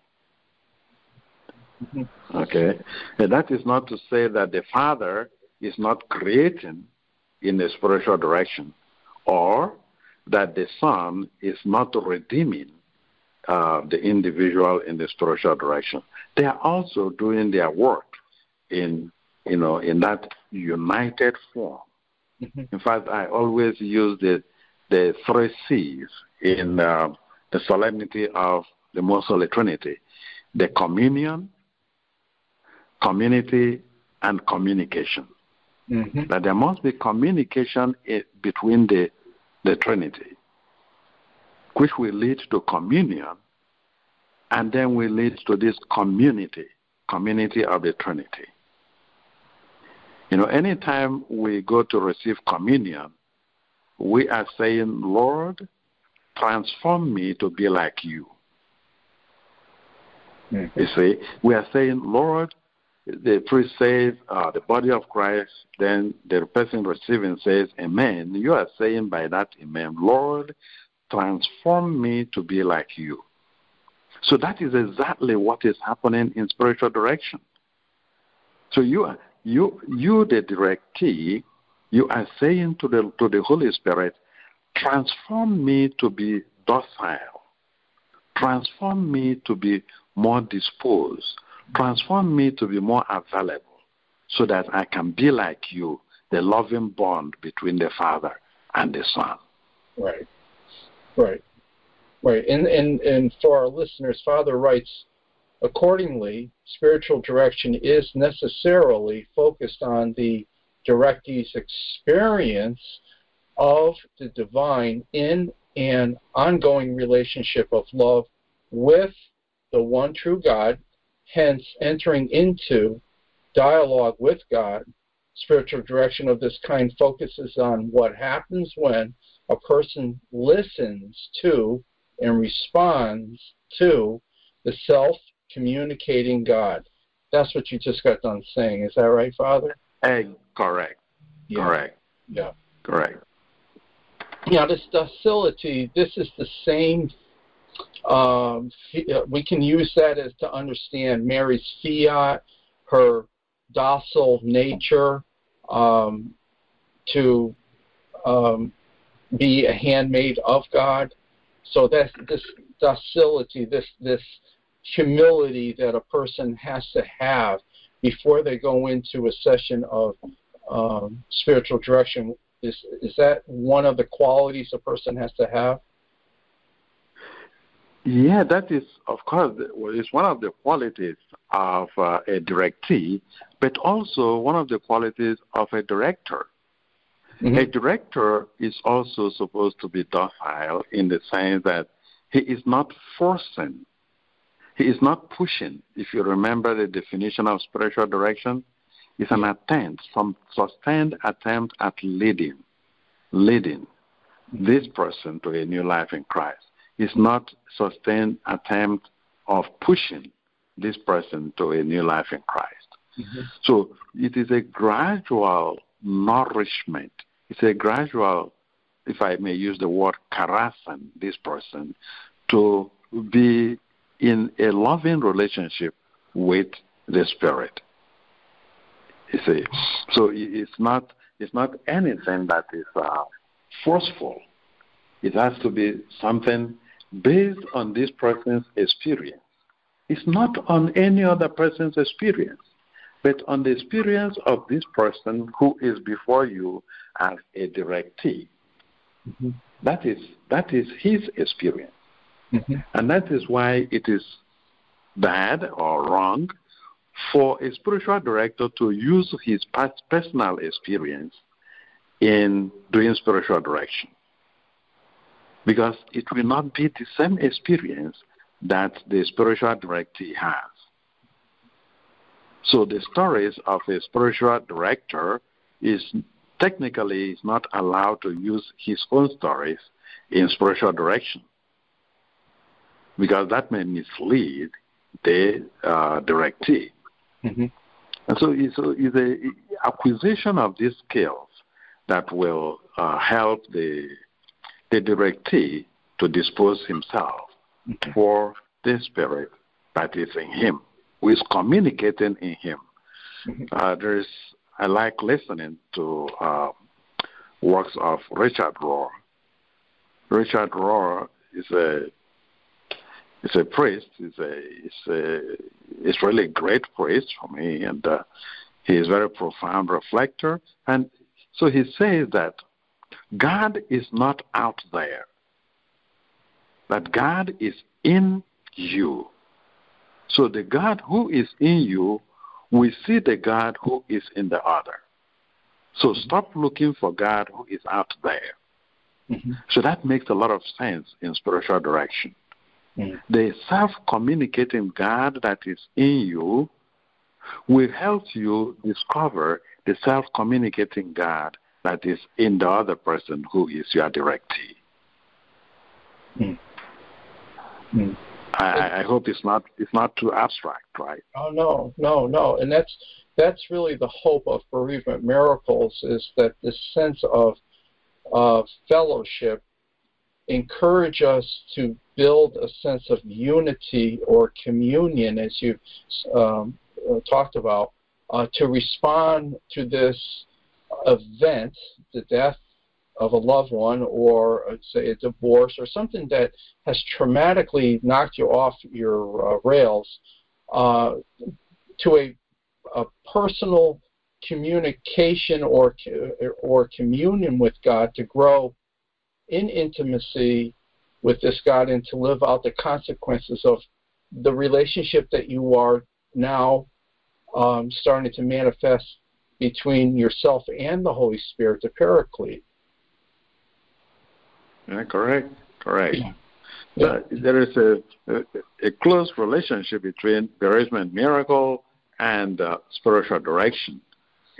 Mm-hmm. Okay? And that is not to say that the Father is not creating in the spiritual direction or that the Son is not redeeming uh, the individual in the spiritual direction. They are also doing their work in you know in that united form. Mm-hmm. In fact, I always use the the three C's in uh, the solemnity of the Most Holy Trinity the communion, community, and communication. Mm-hmm. That there must be communication between the, the Trinity, which will lead to communion, and then will lead to this community, community of the Trinity. You know, anytime we go to receive communion, we are saying, Lord, transform me to be like you. Mm-hmm. You see, we are saying, Lord, the priest says, uh, the body of Christ, then the person receiving says, Amen. You are saying by that, Amen, Lord, transform me to be like you. So that is exactly what is happening in spiritual direction. So you are you you the directee, you are saying to the to the Holy Spirit, transform me to be docile, transform me to be more disposed, transform me to be more available, so that I can be like you, the loving bond between the Father and the Son. Right. Right. Right. And and and for our listeners, Father writes Accordingly, spiritual direction is necessarily focused on the directee's experience of the divine in an ongoing relationship of love with the one true God, hence entering into dialogue with God. Spiritual direction of this kind focuses on what happens when a person listens to and responds to the self communicating God. That's what you just got done saying. Is that right, Father? Hey, correct. Yeah. Correct. Yeah. Correct. Yeah, this docility, this is the same. Um, uh, we can use that as to understand Mary's fiat, her docile nature, um, to um, be a handmaid of God. So that's this docility, this this humility that a person has to have before they go into a session of um, spiritual direction. Is is that one of the qualities a person has to have? Yeah, that is, of course, it's one of the qualities of uh, a directee, but also one of the qualities of a director. Mm-hmm. A director is also supposed to be docile in the sense that he is not forcing he is not pushing. If you remember the definition of spiritual direction, it's an attempt, some sustained attempt at leading, leading this person to a new life in Christ. It's not sustained attempt of pushing this person to a new life in Christ. Mm-hmm. So it is a gradual nourishment. It's a gradual, if I may use the word, caressing this person to be in a loving relationship with the Spirit. You see, so it's not it's not anything that is uh, forceful. It has to be something based on this person's experience. It's not on any other person's experience, but on the experience of this person who is before you as a directee. Mm-hmm. That is that is his experience. Mm-hmm. And that is why it is bad or wrong for a spiritual director to use his personal experience in doing spiritual direction. Because it will not be the same experience that the spiritual director has. So the stories of a spiritual director is technically is not allowed to use his own stories in spiritual direction because that may mislead the uh, directee. Mm-hmm. And so it's, the acquisition of these skills that will uh, help the the directee to dispose himself mm-hmm. for the spirit that is in him, who is communicating in him. Mm-hmm. Uh, there's I like listening to uh, works of Richard Rohr. Richard Rohr is a He's a priest. He's a he's a really a great priest for me, and uh, he is very profound reflector. And so he says that God is not out there. That God is in you. So the God who is in you we see the God who is in the other. So stop looking for God who is out there. Mm-hmm. So that makes a lot of sense in spiritual direction. Mm-hmm. The self communicating God that is in you will help you discover the self communicating God that is in the other person who is your directee. Mm. Mm. I, I, hope it's not it's not too abstract, right? Oh no, no, no, and that's that's really the hope of bereavement miracles is that this sense of of fellowship encourage us to build a sense of unity or communion, as you um, uh, talked about, uh, to respond to this event, the death of a loved one, or uh, say a divorce, or something that has traumatically knocked you off your uh, rails, uh, to a, a personal communication or or communion with God to grow in intimacy with this God and to live out the consequences of the relationship that you are now um, starting to manifest between yourself and the Holy Spirit, the Paraclete. Yeah, correct, correct. Yeah. Yeah. there is a, a, a, close relationship between bereavement miracle and uh, spiritual direction.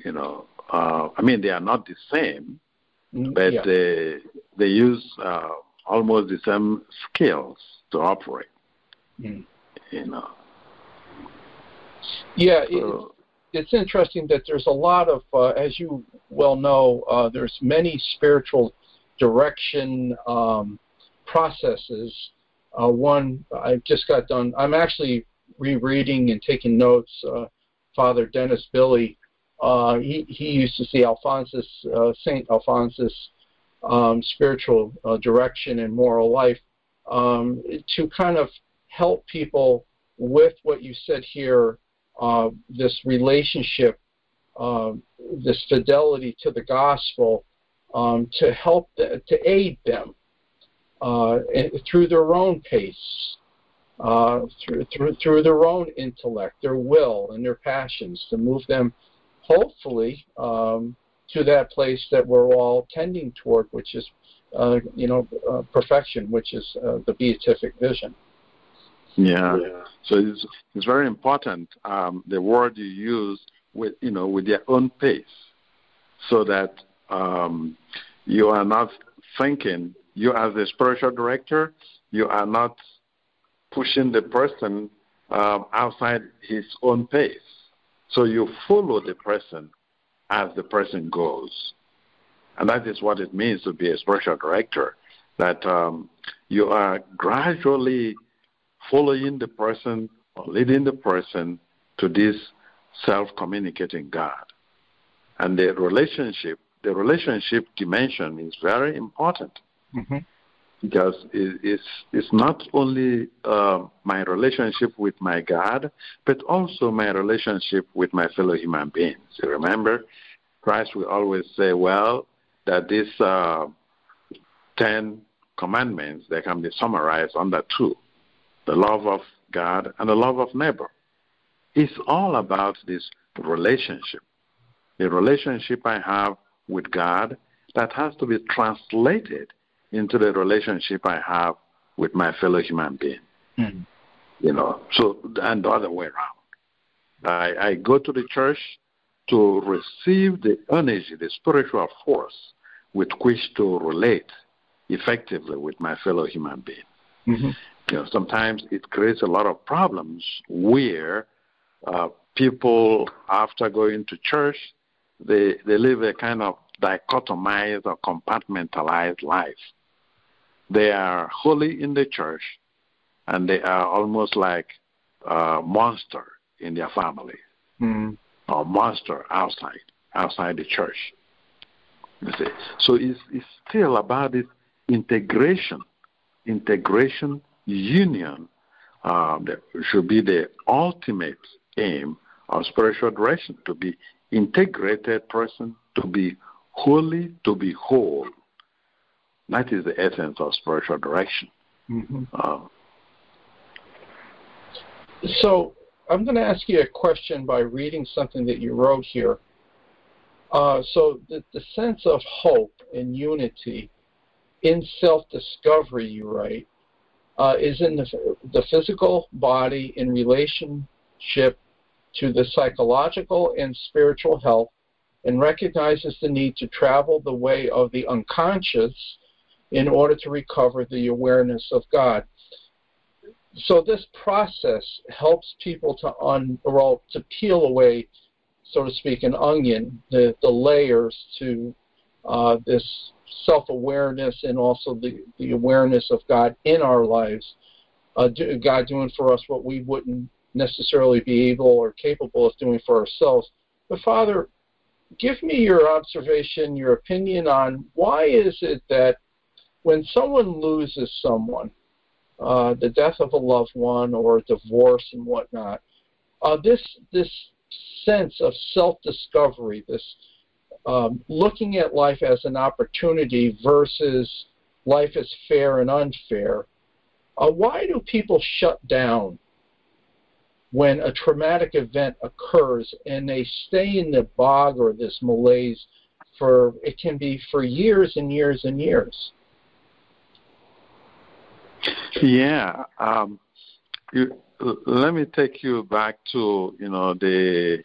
You know, uh, I mean, they are not the same, but yeah. they they use uh, almost the same skills to operate. Mm. You know. Yeah, so, it, it's interesting that there's a lot of, uh, as you well know, uh, there's many spiritual direction um, processes. Uh, one I just got done. I'm actually rereading and taking notes. Uh, Father Dennis Billy, uh, he he used to see Alphonsus uh, Saint Alphonsus um, spiritual uh, direction and moral life um, to kind of help people with what you said here uh, this relationship, uh, this fidelity to the gospel, um, to help the, to aid them uh, through their own pace, uh, through through through their own intellect, their will, and their passions, to move them, hopefully, um, to that place that we're all tending toward, which is, uh, you know, uh, perfection, which is uh, the beatific vision. Yeah. yeah. So it's it's very important um, the word you use with you know with their own pace, so that um, you are not thinking you as the spiritual director you are not pushing the person um, outside his own pace. So you follow the person as the person goes. And that is what it means to be a spiritual director, that um, you are gradually following the person or leading the person to this self-communicating God. And the relationship, the relationship dimension is very important mm-hmm. Because it's, it's not only uh, my relationship with my God, but also my relationship with my fellow human beings. You remember, Christ will always say, well, that these uh, ten commandments, they can be summarized under two the love of God and the love of neighbor. It's all about this relationship. The relationship I have with God that has to be translated into the relationship I have with my fellow human being. Mm-hmm. You know, so and the other way around. I, I go to the church to receive the energy, the spiritual force with which to relate effectively with my fellow human being. Mm-hmm you know, sometimes it creates a lot of problems where uh, people, after going to church, they they live a kind of dichotomized or compartmentalized life. They are holy in the church, and they are almost like a monster in their family, mm. or monster outside outside the church. You see? So it's, it's still about this integration, integration union uh, should be the ultimate aim of spiritual direction to be integrated person, to be holy, to be whole. That is the essence of spiritual direction. Mm-hmm. Uh, so, I'm going to ask you a question by reading something that you wrote here. Uh, so the, the sense of hope and unity in self-discovery, you write, uh, is in the, the physical body in relationship to the psychological and spiritual health and recognizes the need to travel the way of the unconscious in order to recover the awareness of God. So this process helps people to un or to peel away, so to speak, an onion, the, the layers to uh, this self-awareness and also the, the awareness of God in our lives. Uh, do, God doing for us what we wouldn't necessarily be able or capable of doing for ourselves. But Father, give me your observation, your opinion on why is it that when someone loses someone, uh, the death of a loved one or a divorce and whatnot, uh, this this sense of self-discovery, this um, looking at life as an opportunity versus life as fair and unfair. Uh, why do people shut down when a traumatic event occurs and they stay in the bog or this malaise for it can be for years and years and years. Yeah, um, you, let me take you back to you know the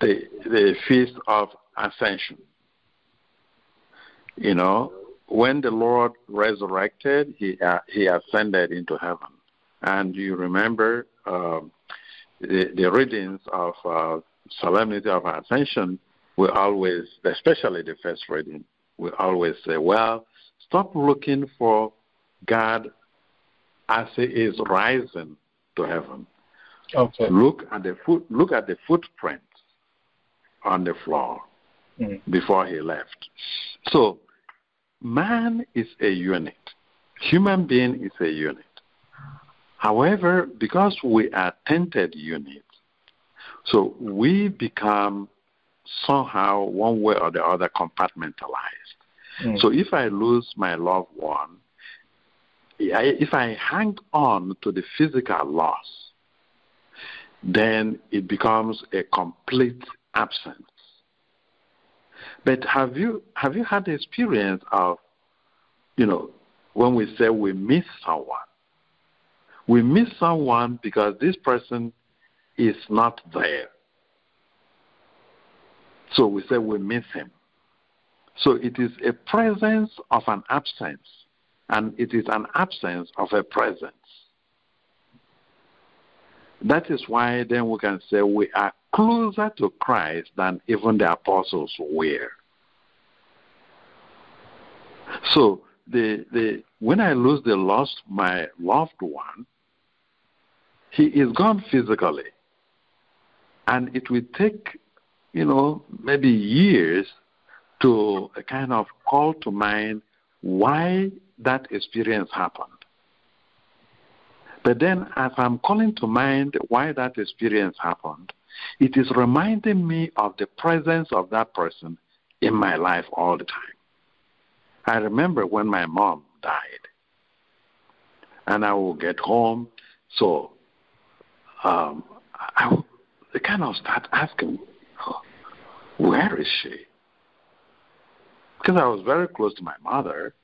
the the feast of ascension. You know, when the Lord resurrected, he uh, he ascended into heaven. And you remember uh, the, the readings of uh, Solemnity of Ascension, we always, especially the first reading, we always say, well, stop looking for God as He is rising to heaven. Okay. Look at the foot. Look at the footprints on the floor mm-hmm. before He left. So, man is a unit. Human being is a unit. However, because we are tainted units, so we become somehow one way or the other compartmentalized. Mm. So if I lose my loved one, if I hang on to the physical loss, then it becomes a complete absence. But have you have you had the experience of, you know, when we say we miss someone, we miss someone because this person is not there. So we say we miss him. So it is a presence of an absence, and it is an absence of a presence. That is why then we can say we are closer to Christ than even the apostles were. So the, the, when I lose the lost my loved one, he is gone physically. And it will take, you know, maybe years to kind of call to mind why that experience happened. But then, as I'm calling to mind why that experience happened, it is reminding me of the presence of that person in my life all the time. I remember when my mom died, and I would get home. So um, I, I kind of start asking, where is she? Because I was very close to my mother.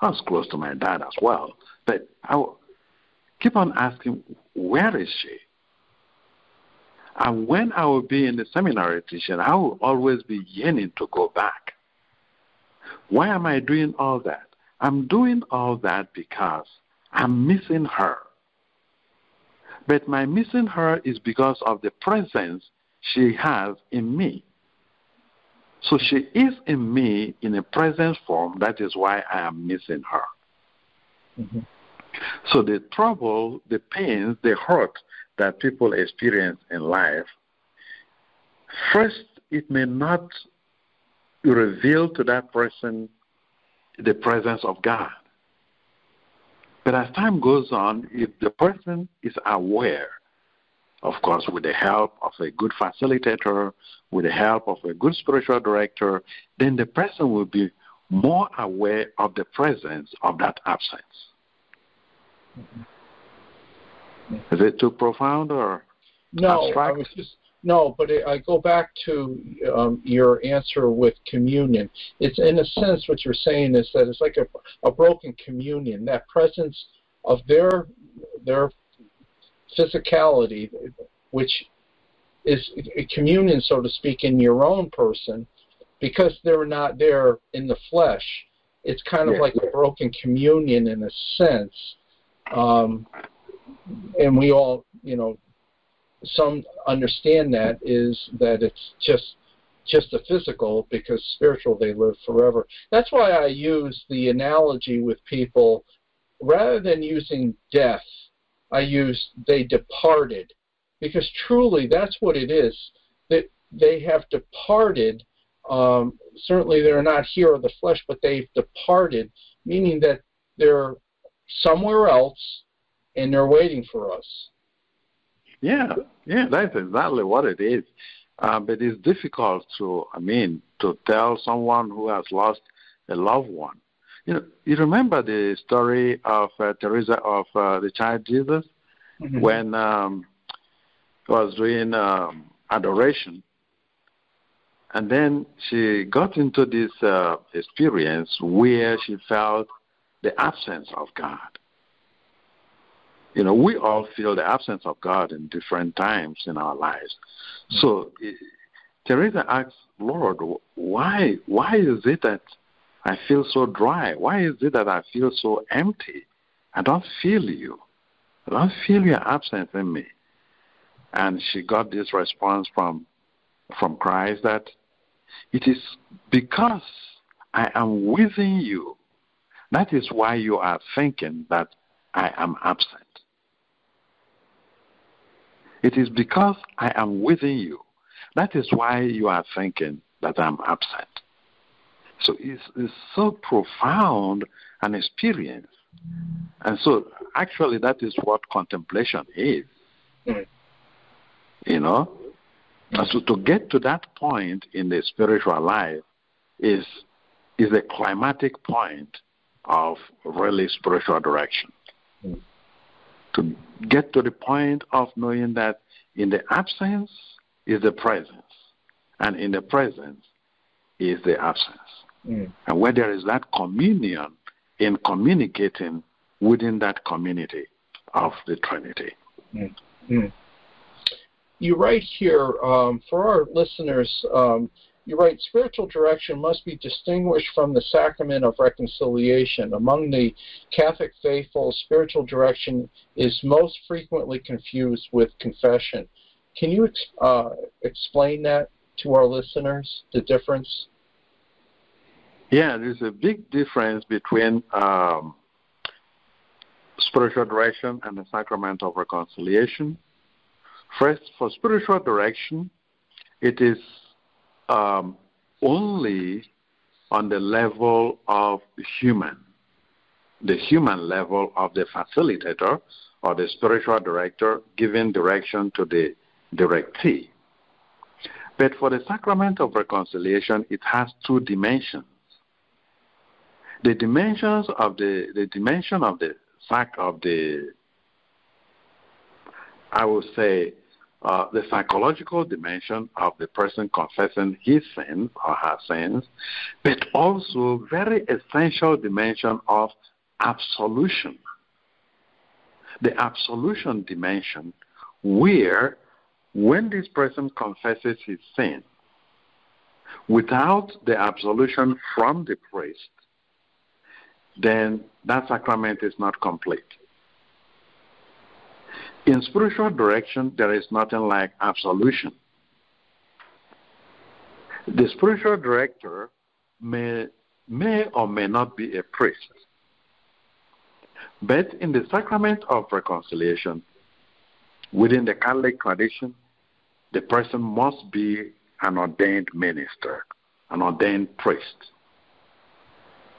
I was close to my dad as well. But I keep on asking, where is she? And when I would be in the seminary teaching, I would always be yearning to go back. Why am I doing all that? I'm doing all that because I'm missing her. But my missing her is because of the presence she has in me. So she is in me in a present form. That is why I am missing her. Mm-hmm. So the trouble, the pains, the hurt that people experience in life, first, it may not reveal to that person the presence of God. But as time goes on, if the person is aware, of course, with the help of a good facilitator, with the help of a good spiritual director, then the person will be more aware of the presence of that absence. Is it too profound or no? abstract? I was just no, but it, I go back to um, your answer with communion. It's in a sense what you're saying is that it's like a, a broken communion. That presence of their their physicality, which is a communion, so to speak, in your own person, because they're not there in the flesh. It's kind of Yeah. like a broken communion in a sense. Um, and we all, you know, some understand that is that it's just just the physical because spiritual they live forever. That's why I use the analogy with people rather than using death, I use they departed because truly that's what it is. That they have departed. Um, certainly they're not here of the flesh, but they've departed, meaning that they're somewhere else and they're waiting for us. Yeah, yeah, that's exactly what it is. Uh, but it's difficult to, I mean, to tell someone who has lost a loved one. You know, you remember the story of uh, Teresa of uh, the child Jesus Mhm. when um, he was doing um, adoration, and then she got into this uh, experience where she felt the absence of God. You know, we all feel the absence of God in different times in our lives. So eh, Teresa asks, Lord, why why is it that I feel so dry? Why is it that I feel so empty? I don't feel you. I don't feel your absence in me. And she got this response from from Christ that it is because I am within you. That is why you are thinking that I am absent. It is because I am within you. That is why you are thinking that I'm absent. So it's, it's so profound an experience. And so actually that is what contemplation is. Mm. You know? And so to get to that point in the spiritual life is is a climatic point of really spiritual direction. Mm. To get to the point of knowing that in the absence is the presence, and in the presence is the absence. Mm. And where there is that communion in communicating within that community of the Trinity. Mm. You write here um, for our listeners. Um, you write spiritual direction must be distinguished from the sacrament of reconciliation. Among the Catholic faithful, spiritual direction is most frequently confused with confession. Can you ex- uh, explain that to our listeners? The difference? Yeah, there's a big difference between um, spiritual direction and the sacrament of reconciliation. First, for spiritual direction, it is um, only on the level of human, the human level of the facilitator or the spiritual director giving direction to the directee. But for the sacrament of reconciliation, it has two dimensions. The dimensions of the the dimension of the sac of the I would say uh, the psychological dimension of the person confessing his sins or her sins, but also very essential dimension of absolution. The absolution dimension, where when this person confesses his sin, without the absolution from the priest, then that sacrament is not complete. In spiritual direction, there is nothing like absolution. The spiritual director may, may or may not be a priest. But in the sacrament of reconciliation, within the Catholic tradition, the person must be an ordained minister, an ordained priest,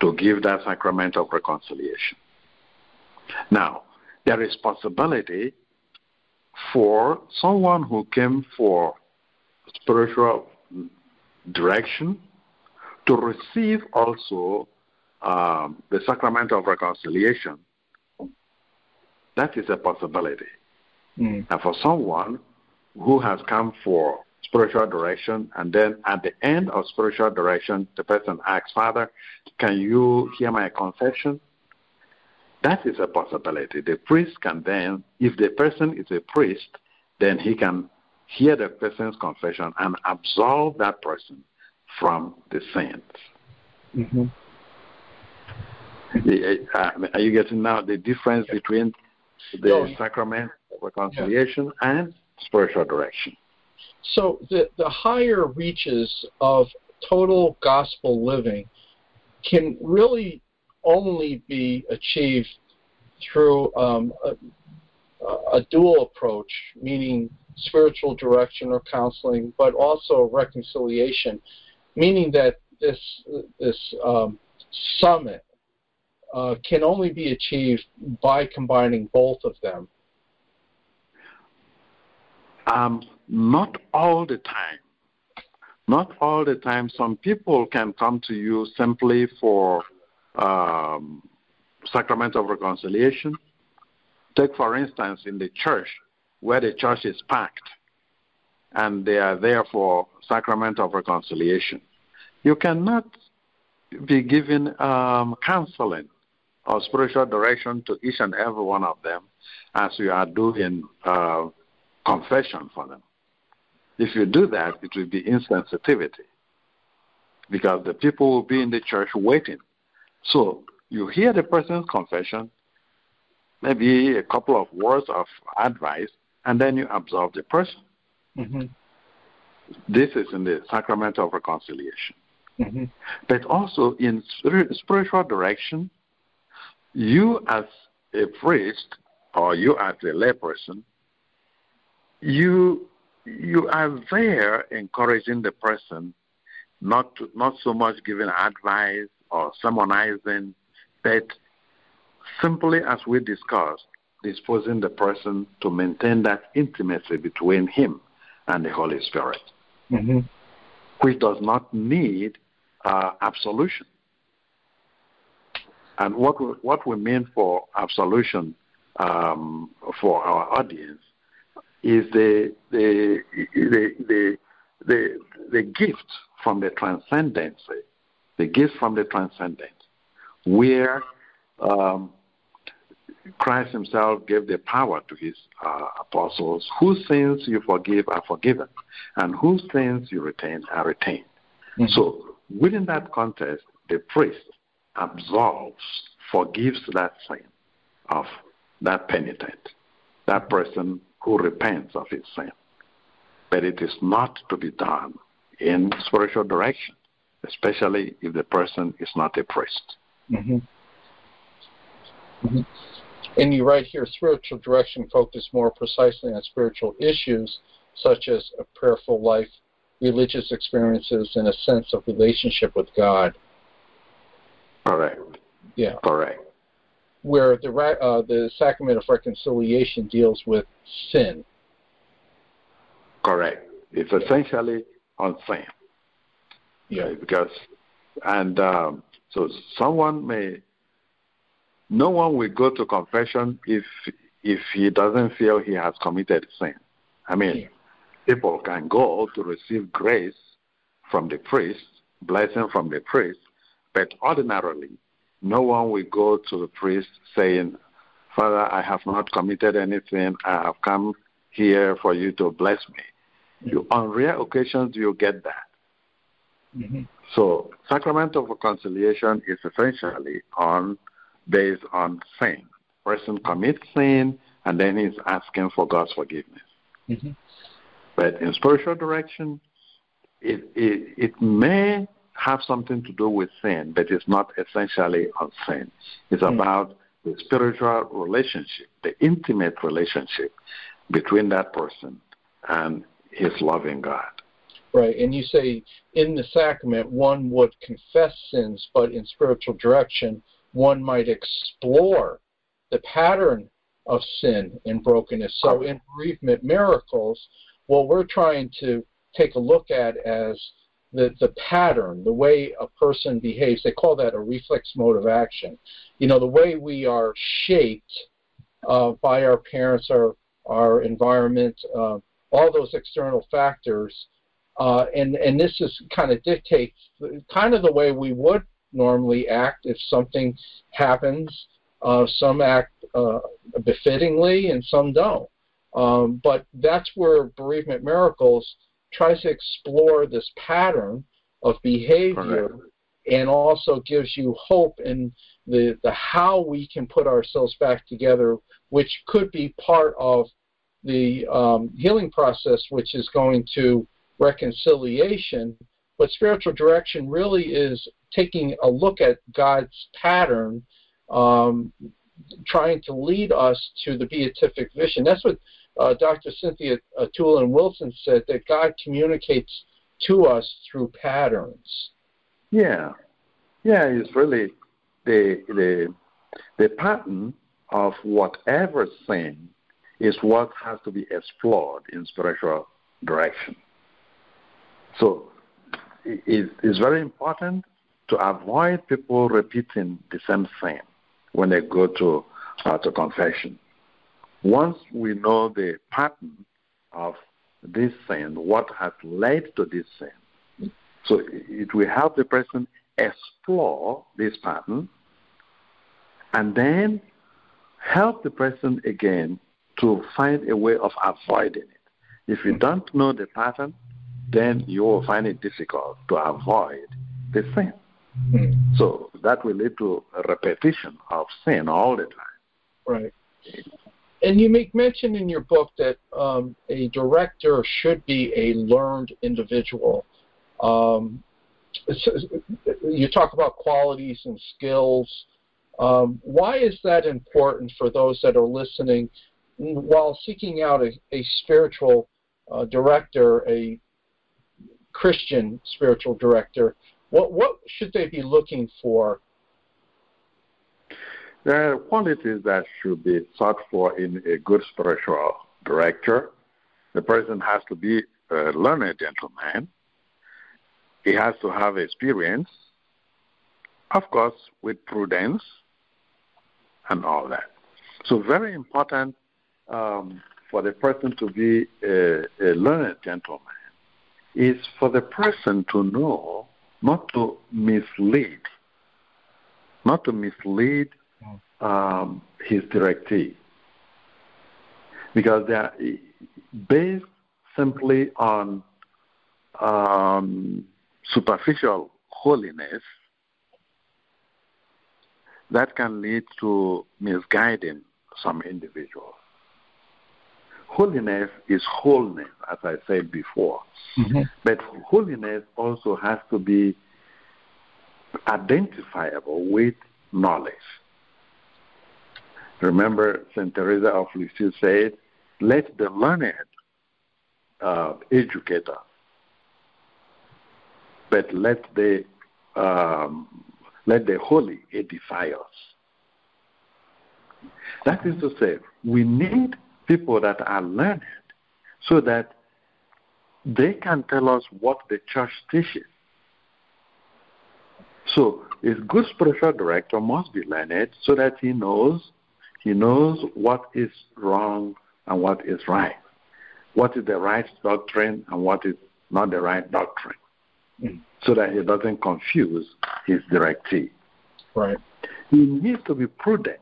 to give that sacrament of reconciliation. Now, there is possibility for someone who came for spiritual direction to receive also um, the sacrament of reconciliation. That is a possibility. Mm. And for someone who has come for spiritual direction, and then at the end of spiritual direction, the person asks, Father, can you hear my confession? That is a possibility. The priest can then, if the person is a priest, then he can hear the person's confession and absolve that person from the sins. Mm-hmm. The, uh, are you getting now the difference between the sacrament of reconciliation and spiritual direction? So the, the higher reaches of total gospel living can really only be achieved through um, a, a, dual approach, meaning spiritual direction or counseling, but also reconciliation, meaning that this this um, summit uh, can only be achieved by combining both of them. Um, not all the time. Not all the time. Some people can come to you simply for um, sacrament of reconciliation. Take, for instance, in the church, where the church is packed and they are there for sacrament of reconciliation. You cannot be given um, counseling or spiritual direction to each and every one of them as you are doing uh, confession for them. If you do that, it will be insensitivity because the people will be in the church waiting. So you hear the person's confession, maybe a couple of words of advice, and then you absolve the person. Mm-hmm. This is in the sacrament of reconciliation. Mm-hmm. But also in spiritual direction, you as a priest or you as a layperson, you you are there encouraging the person, not to, not so much giving advice or sermonizing, but simply as we discussed, disposing the person to maintain that intimacy between him and the Holy Spirit, mm-hmm. which does not need uh, absolution. And what we, what we mean for absolution um, for our audience is the the the the the, the gift from the transcendency, the gift from the transcendence, where um, Christ Himself gave the power to His uh, apostles. Whose sins you forgive are forgiven, and whose sins you retain are retained. Mm-hmm. So, within that context, the priest absolves, forgives that sin of that penitent, that person who repents of his sin. But it is not to be done in spiritual direction, especially if the person is not a priest. Mm-hmm. Mm-hmm. And you write here spiritual direction focus more precisely on spiritual issues such as a prayerful life, religious experiences, and a sense of relationship with God. Correct. Yeah. Correct. Where the uh, the sacrament of reconciliation deals with sin. Correct. It's essentially on sin. Yeah. Because, and um, so someone may no one will go to confession if if he doesn't feel he has committed sin. I mean, people can go to receive grace from the priest, blessing from the priest, but ordinarily, no one will go to the priest saying, Father, I have not committed anything. I have come here for you to bless me. You, on rare occasions, you get that. Mm-hmm. So, sacrament of reconciliation is essentially on based on sin. Person commits sin and then he's asking for God's forgiveness. Mm-hmm. But in spiritual direction, it, it it may have something to do with sin, but it's not essentially on sin. It's mm-hmm. about the spiritual relationship, the intimate relationship between that person and his loving God. Right, and you say in the sacrament one would confess sins, but in spiritual direction one might explore the pattern of sin and brokenness. So in bereavement miracles, what we're trying to take a look at as the, the pattern, the way a person behaves, they call that a reflex mode of action. You know, the way we are shaped uh, by our parents, our, our environment, uh, all those external factors. Uh, and, and this is kind of dictates kind of the way we would normally act if something happens. Uh, some act uh, befittingly and some don't. Um, but that's where Bereavement Miracles tries to explore this pattern of behavior Correct. and also gives you hope in the, the how we can put ourselves back together, which could be part of the um, healing process, which is going to reconciliation. But spiritual direction really is taking a look at God's pattern, um, trying to lead us to the beatific vision. That's what uh, Dr. Cynthia uh, Tulin Wilson said that God communicates to us through patterns. Yeah, yeah, it's really the the the pattern of whatever thing is what has to be explored in spiritual direction. So it is very important to avoid people repeating the same thing when they go to uh, to confession. Once we know the pattern of this sin, what has led to this sin, so it will help the person explore this pattern and then help the person again to find a way of avoiding it. If you don't know the pattern, then you will find it difficult to avoid the sin. Mm. So that will lead to a repetition of sin all the time. Right. And you make mention in your book that um, a director should be a learned individual. Um, you talk about qualities and skills. Um, why is that important for those that are listening while seeking out a, a spiritual uh, director, a Christian spiritual director? What, what should they be looking for there are qualities that should be sought for in a good spiritual director. The person has to be a learned gentleman. He has to have experience, of course, with prudence and all that. So, very important um, for the person to be a, a learned gentleman is for the person to know not to mislead, not to mislead um, his directee because they are based simply on um, superficial holiness that can lead to misguiding some individuals. Holiness is wholeness, as I said before. Mm-hmm. But holiness also has to be identifiable with knowledge. Remember, St. Teresa of Lisieux said, let the learned uh, educate us, but let the, um, let the holy edify us. That is to say, we need people that are learned so that they can tell us what the church teaches. So, a good spiritual director must be learned so that he knows he knows what is wrong and what is right. What is the right doctrine and what is not the right doctrine. Mm. So that he doesn't confuse his directee. Right. He needs to be prudent.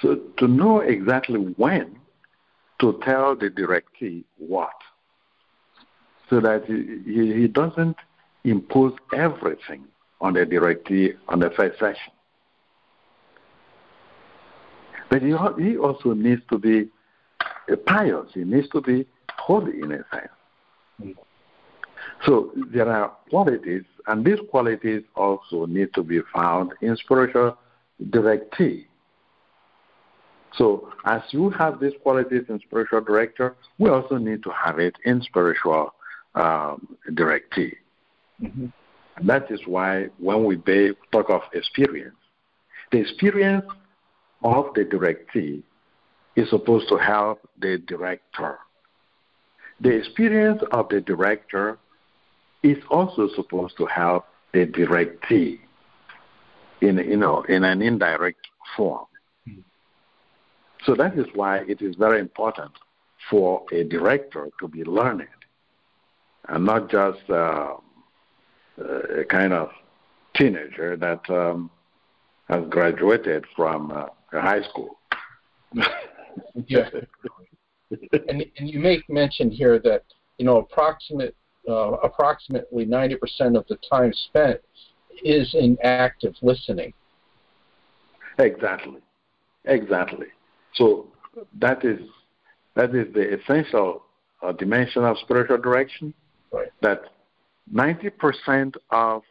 So to know exactly when to tell the directee what. So that he, he doesn't impose everything on the directee on the first session. But he, he also needs to be pious. He needs to be holy in a sense. So there are qualities, and these qualities also need to be found in spiritual directee. So as you have these qualities in spiritual director, we also need to have it in spiritual um, directee. Mm-hmm. That is why when we talk of experience, the experience of the directee is supposed to help the director. The experience of the director is also supposed to help the directee in you know in an indirect form. So that is why it is very important for a director to be learned and not just uh, a kind of teenager that um, has graduated from uh, high school. yeah. and, and you make mention here that you know approximate uh, approximately 90% of the time spent is in active listening. Exactly, exactly. So that is that is the essential uh, dimension of spiritual direction. Right. That 90% of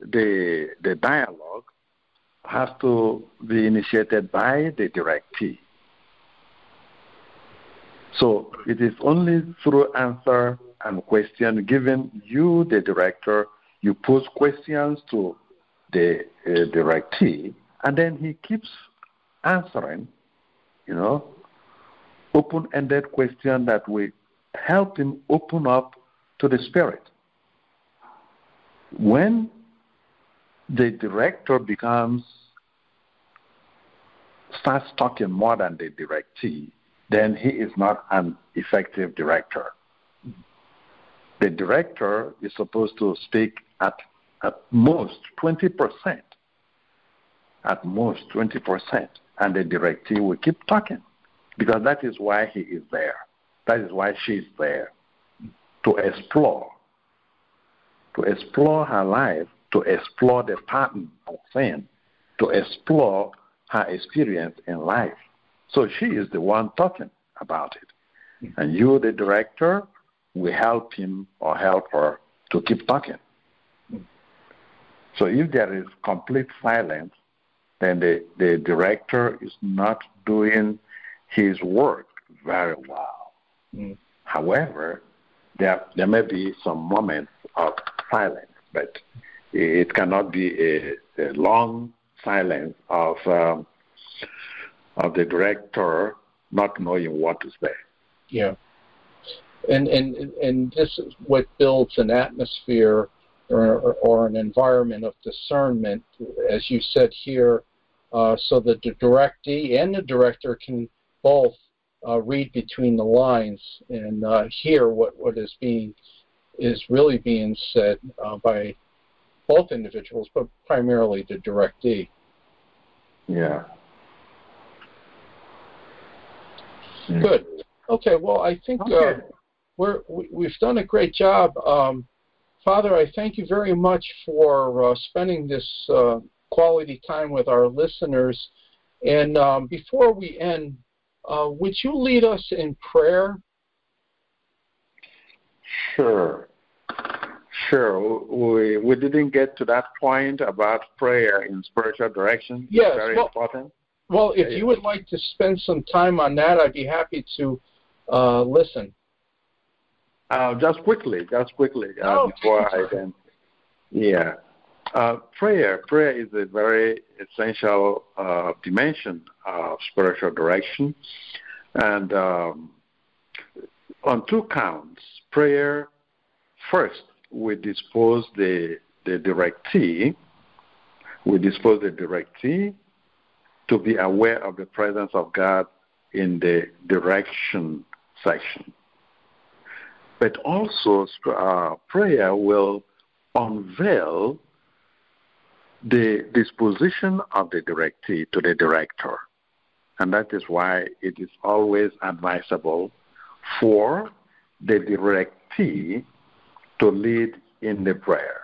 the the dialogue has to be initiated by the directee. So it is only through answer and question given you, the director, you pose questions to the uh, directee, and then he keeps answering, you know, open-ended question that will help him open up to the spirit. When the director becomes starts talking more than the directee, then he is not an effective director. The director is supposed to speak at at most 20%. At most 20%. And the directee will keep talking because that is why he is there. That is why she is there to explore, to explore her life, to explore the pattern of sin, to explore her experience in life. So she is the one talking about it. And you, the director, will help him or help her to keep talking. So if there is complete silence, then the, the director is not doing his work very well. Mm. However, there, there may be some moments of silence, but it cannot be a, a long silence of um, of the director not knowing what is there. Yeah, and and and this is what builds an atmosphere or, or an environment of discernment, as you said here, uh, so that the directee and the director can both uh, read between the lines and uh, hear what, what is being is really being said uh, by both individuals, but primarily the directee. Yeah. Good. Okay. Well, I think uh, we're we, have done a great job. Um, Father, I thank you very much for uh, spending this uh, quality time with our listeners. And um, before we end, uh, would you lead us in prayer? Sure. Sure. We, we didn't get to that point about prayer in spiritual direction. Yes. Very well, important. Well, if you would like to spend some time on that, I'd be happy to uh, listen. Uh, just quickly, just quickly, uh, oh, before I then. Yeah. Uh, prayer, prayer is a very essential uh, dimension of spiritual direction, and um, on two counts, prayer first we dispose the the directee, we dispose the directee to be aware of the presence of God in the direction section. But also, uh, prayer will unveil the disposition of the directee to the director. And that is why it is always advisable for the directee to lead in the prayer.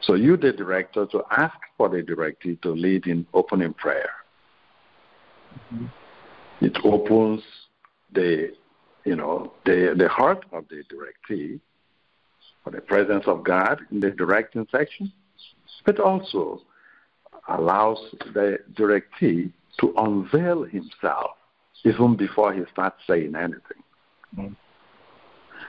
So you, the director, to ask for the directee to lead in opening prayer. Mm-hmm. It opens the, you know, the the heart of the directee for the presence of God in the directing section, but also allows the directee to unveil himself even before he starts saying anything. Mm-hmm.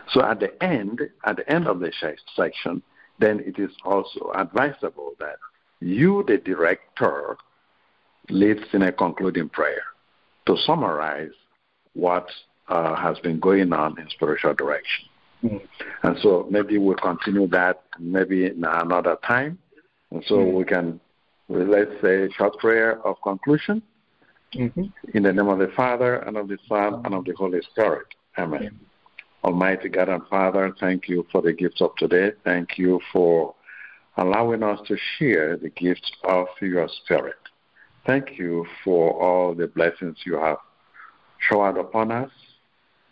So at the end, at the end of the section, then it is also advisable that you, the director, leads in a concluding prayer to summarize what uh, has been going on in spiritual direction. Mm-hmm. And so maybe we'll continue that maybe in another time. And so mm-hmm. we can, let's say, short prayer of conclusion. Mm-hmm. In the name of the Father, and of the Son, and of the Holy Spirit. Amen. Amen. Almighty God and Father, thank you for the gifts of today. Thank you for allowing us to share the gifts of your Spirit. Thank you for all the blessings you have showered upon us.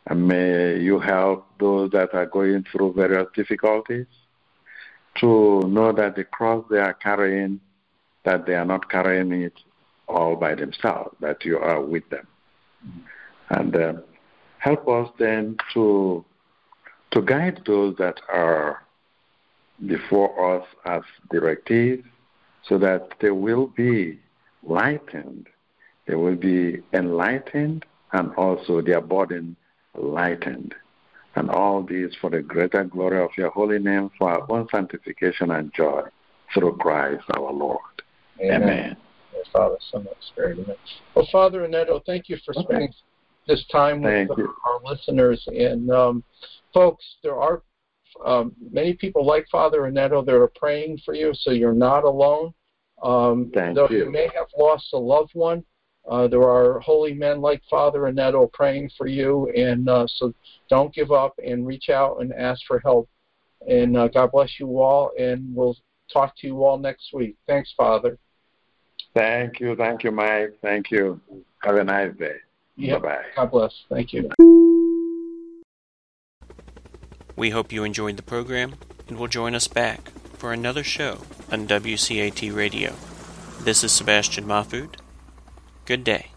And may you help those that are going through various difficulties to know that the cross they are carrying, that they are not carrying it all by themselves, that you are with them. And uh, help us then to to guide those that are before us as directives so that they will be lightened, they will be enlightened, and also their burden lightened. And all this for the greater glory of your holy name, for our own sanctification and joy through Christ our Lord. Amen. Amen. Father, Son, and Spirit. Amen. Well, Father Anaeto, thank you for spending okay. This time with our listeners. And um, folks, there are um, many people like Father Anaeto that are praying for you, so you're not alone. Um, Thank though you. you may have lost a loved one, uh, there are holy men like Father Anaeto praying for you, and uh, so don't give up and reach out and ask for help. And uh, God bless you all, and we'll talk to you all next week. Thanks, Father. Thank you. Thank you, Mike. Thank you. Have a nice day. Yep. Bye-bye. God bless. Thank you. We hope you enjoyed the program and will join us back for another show on WCAT Radio. This is Sebastian Mahfood. Good day.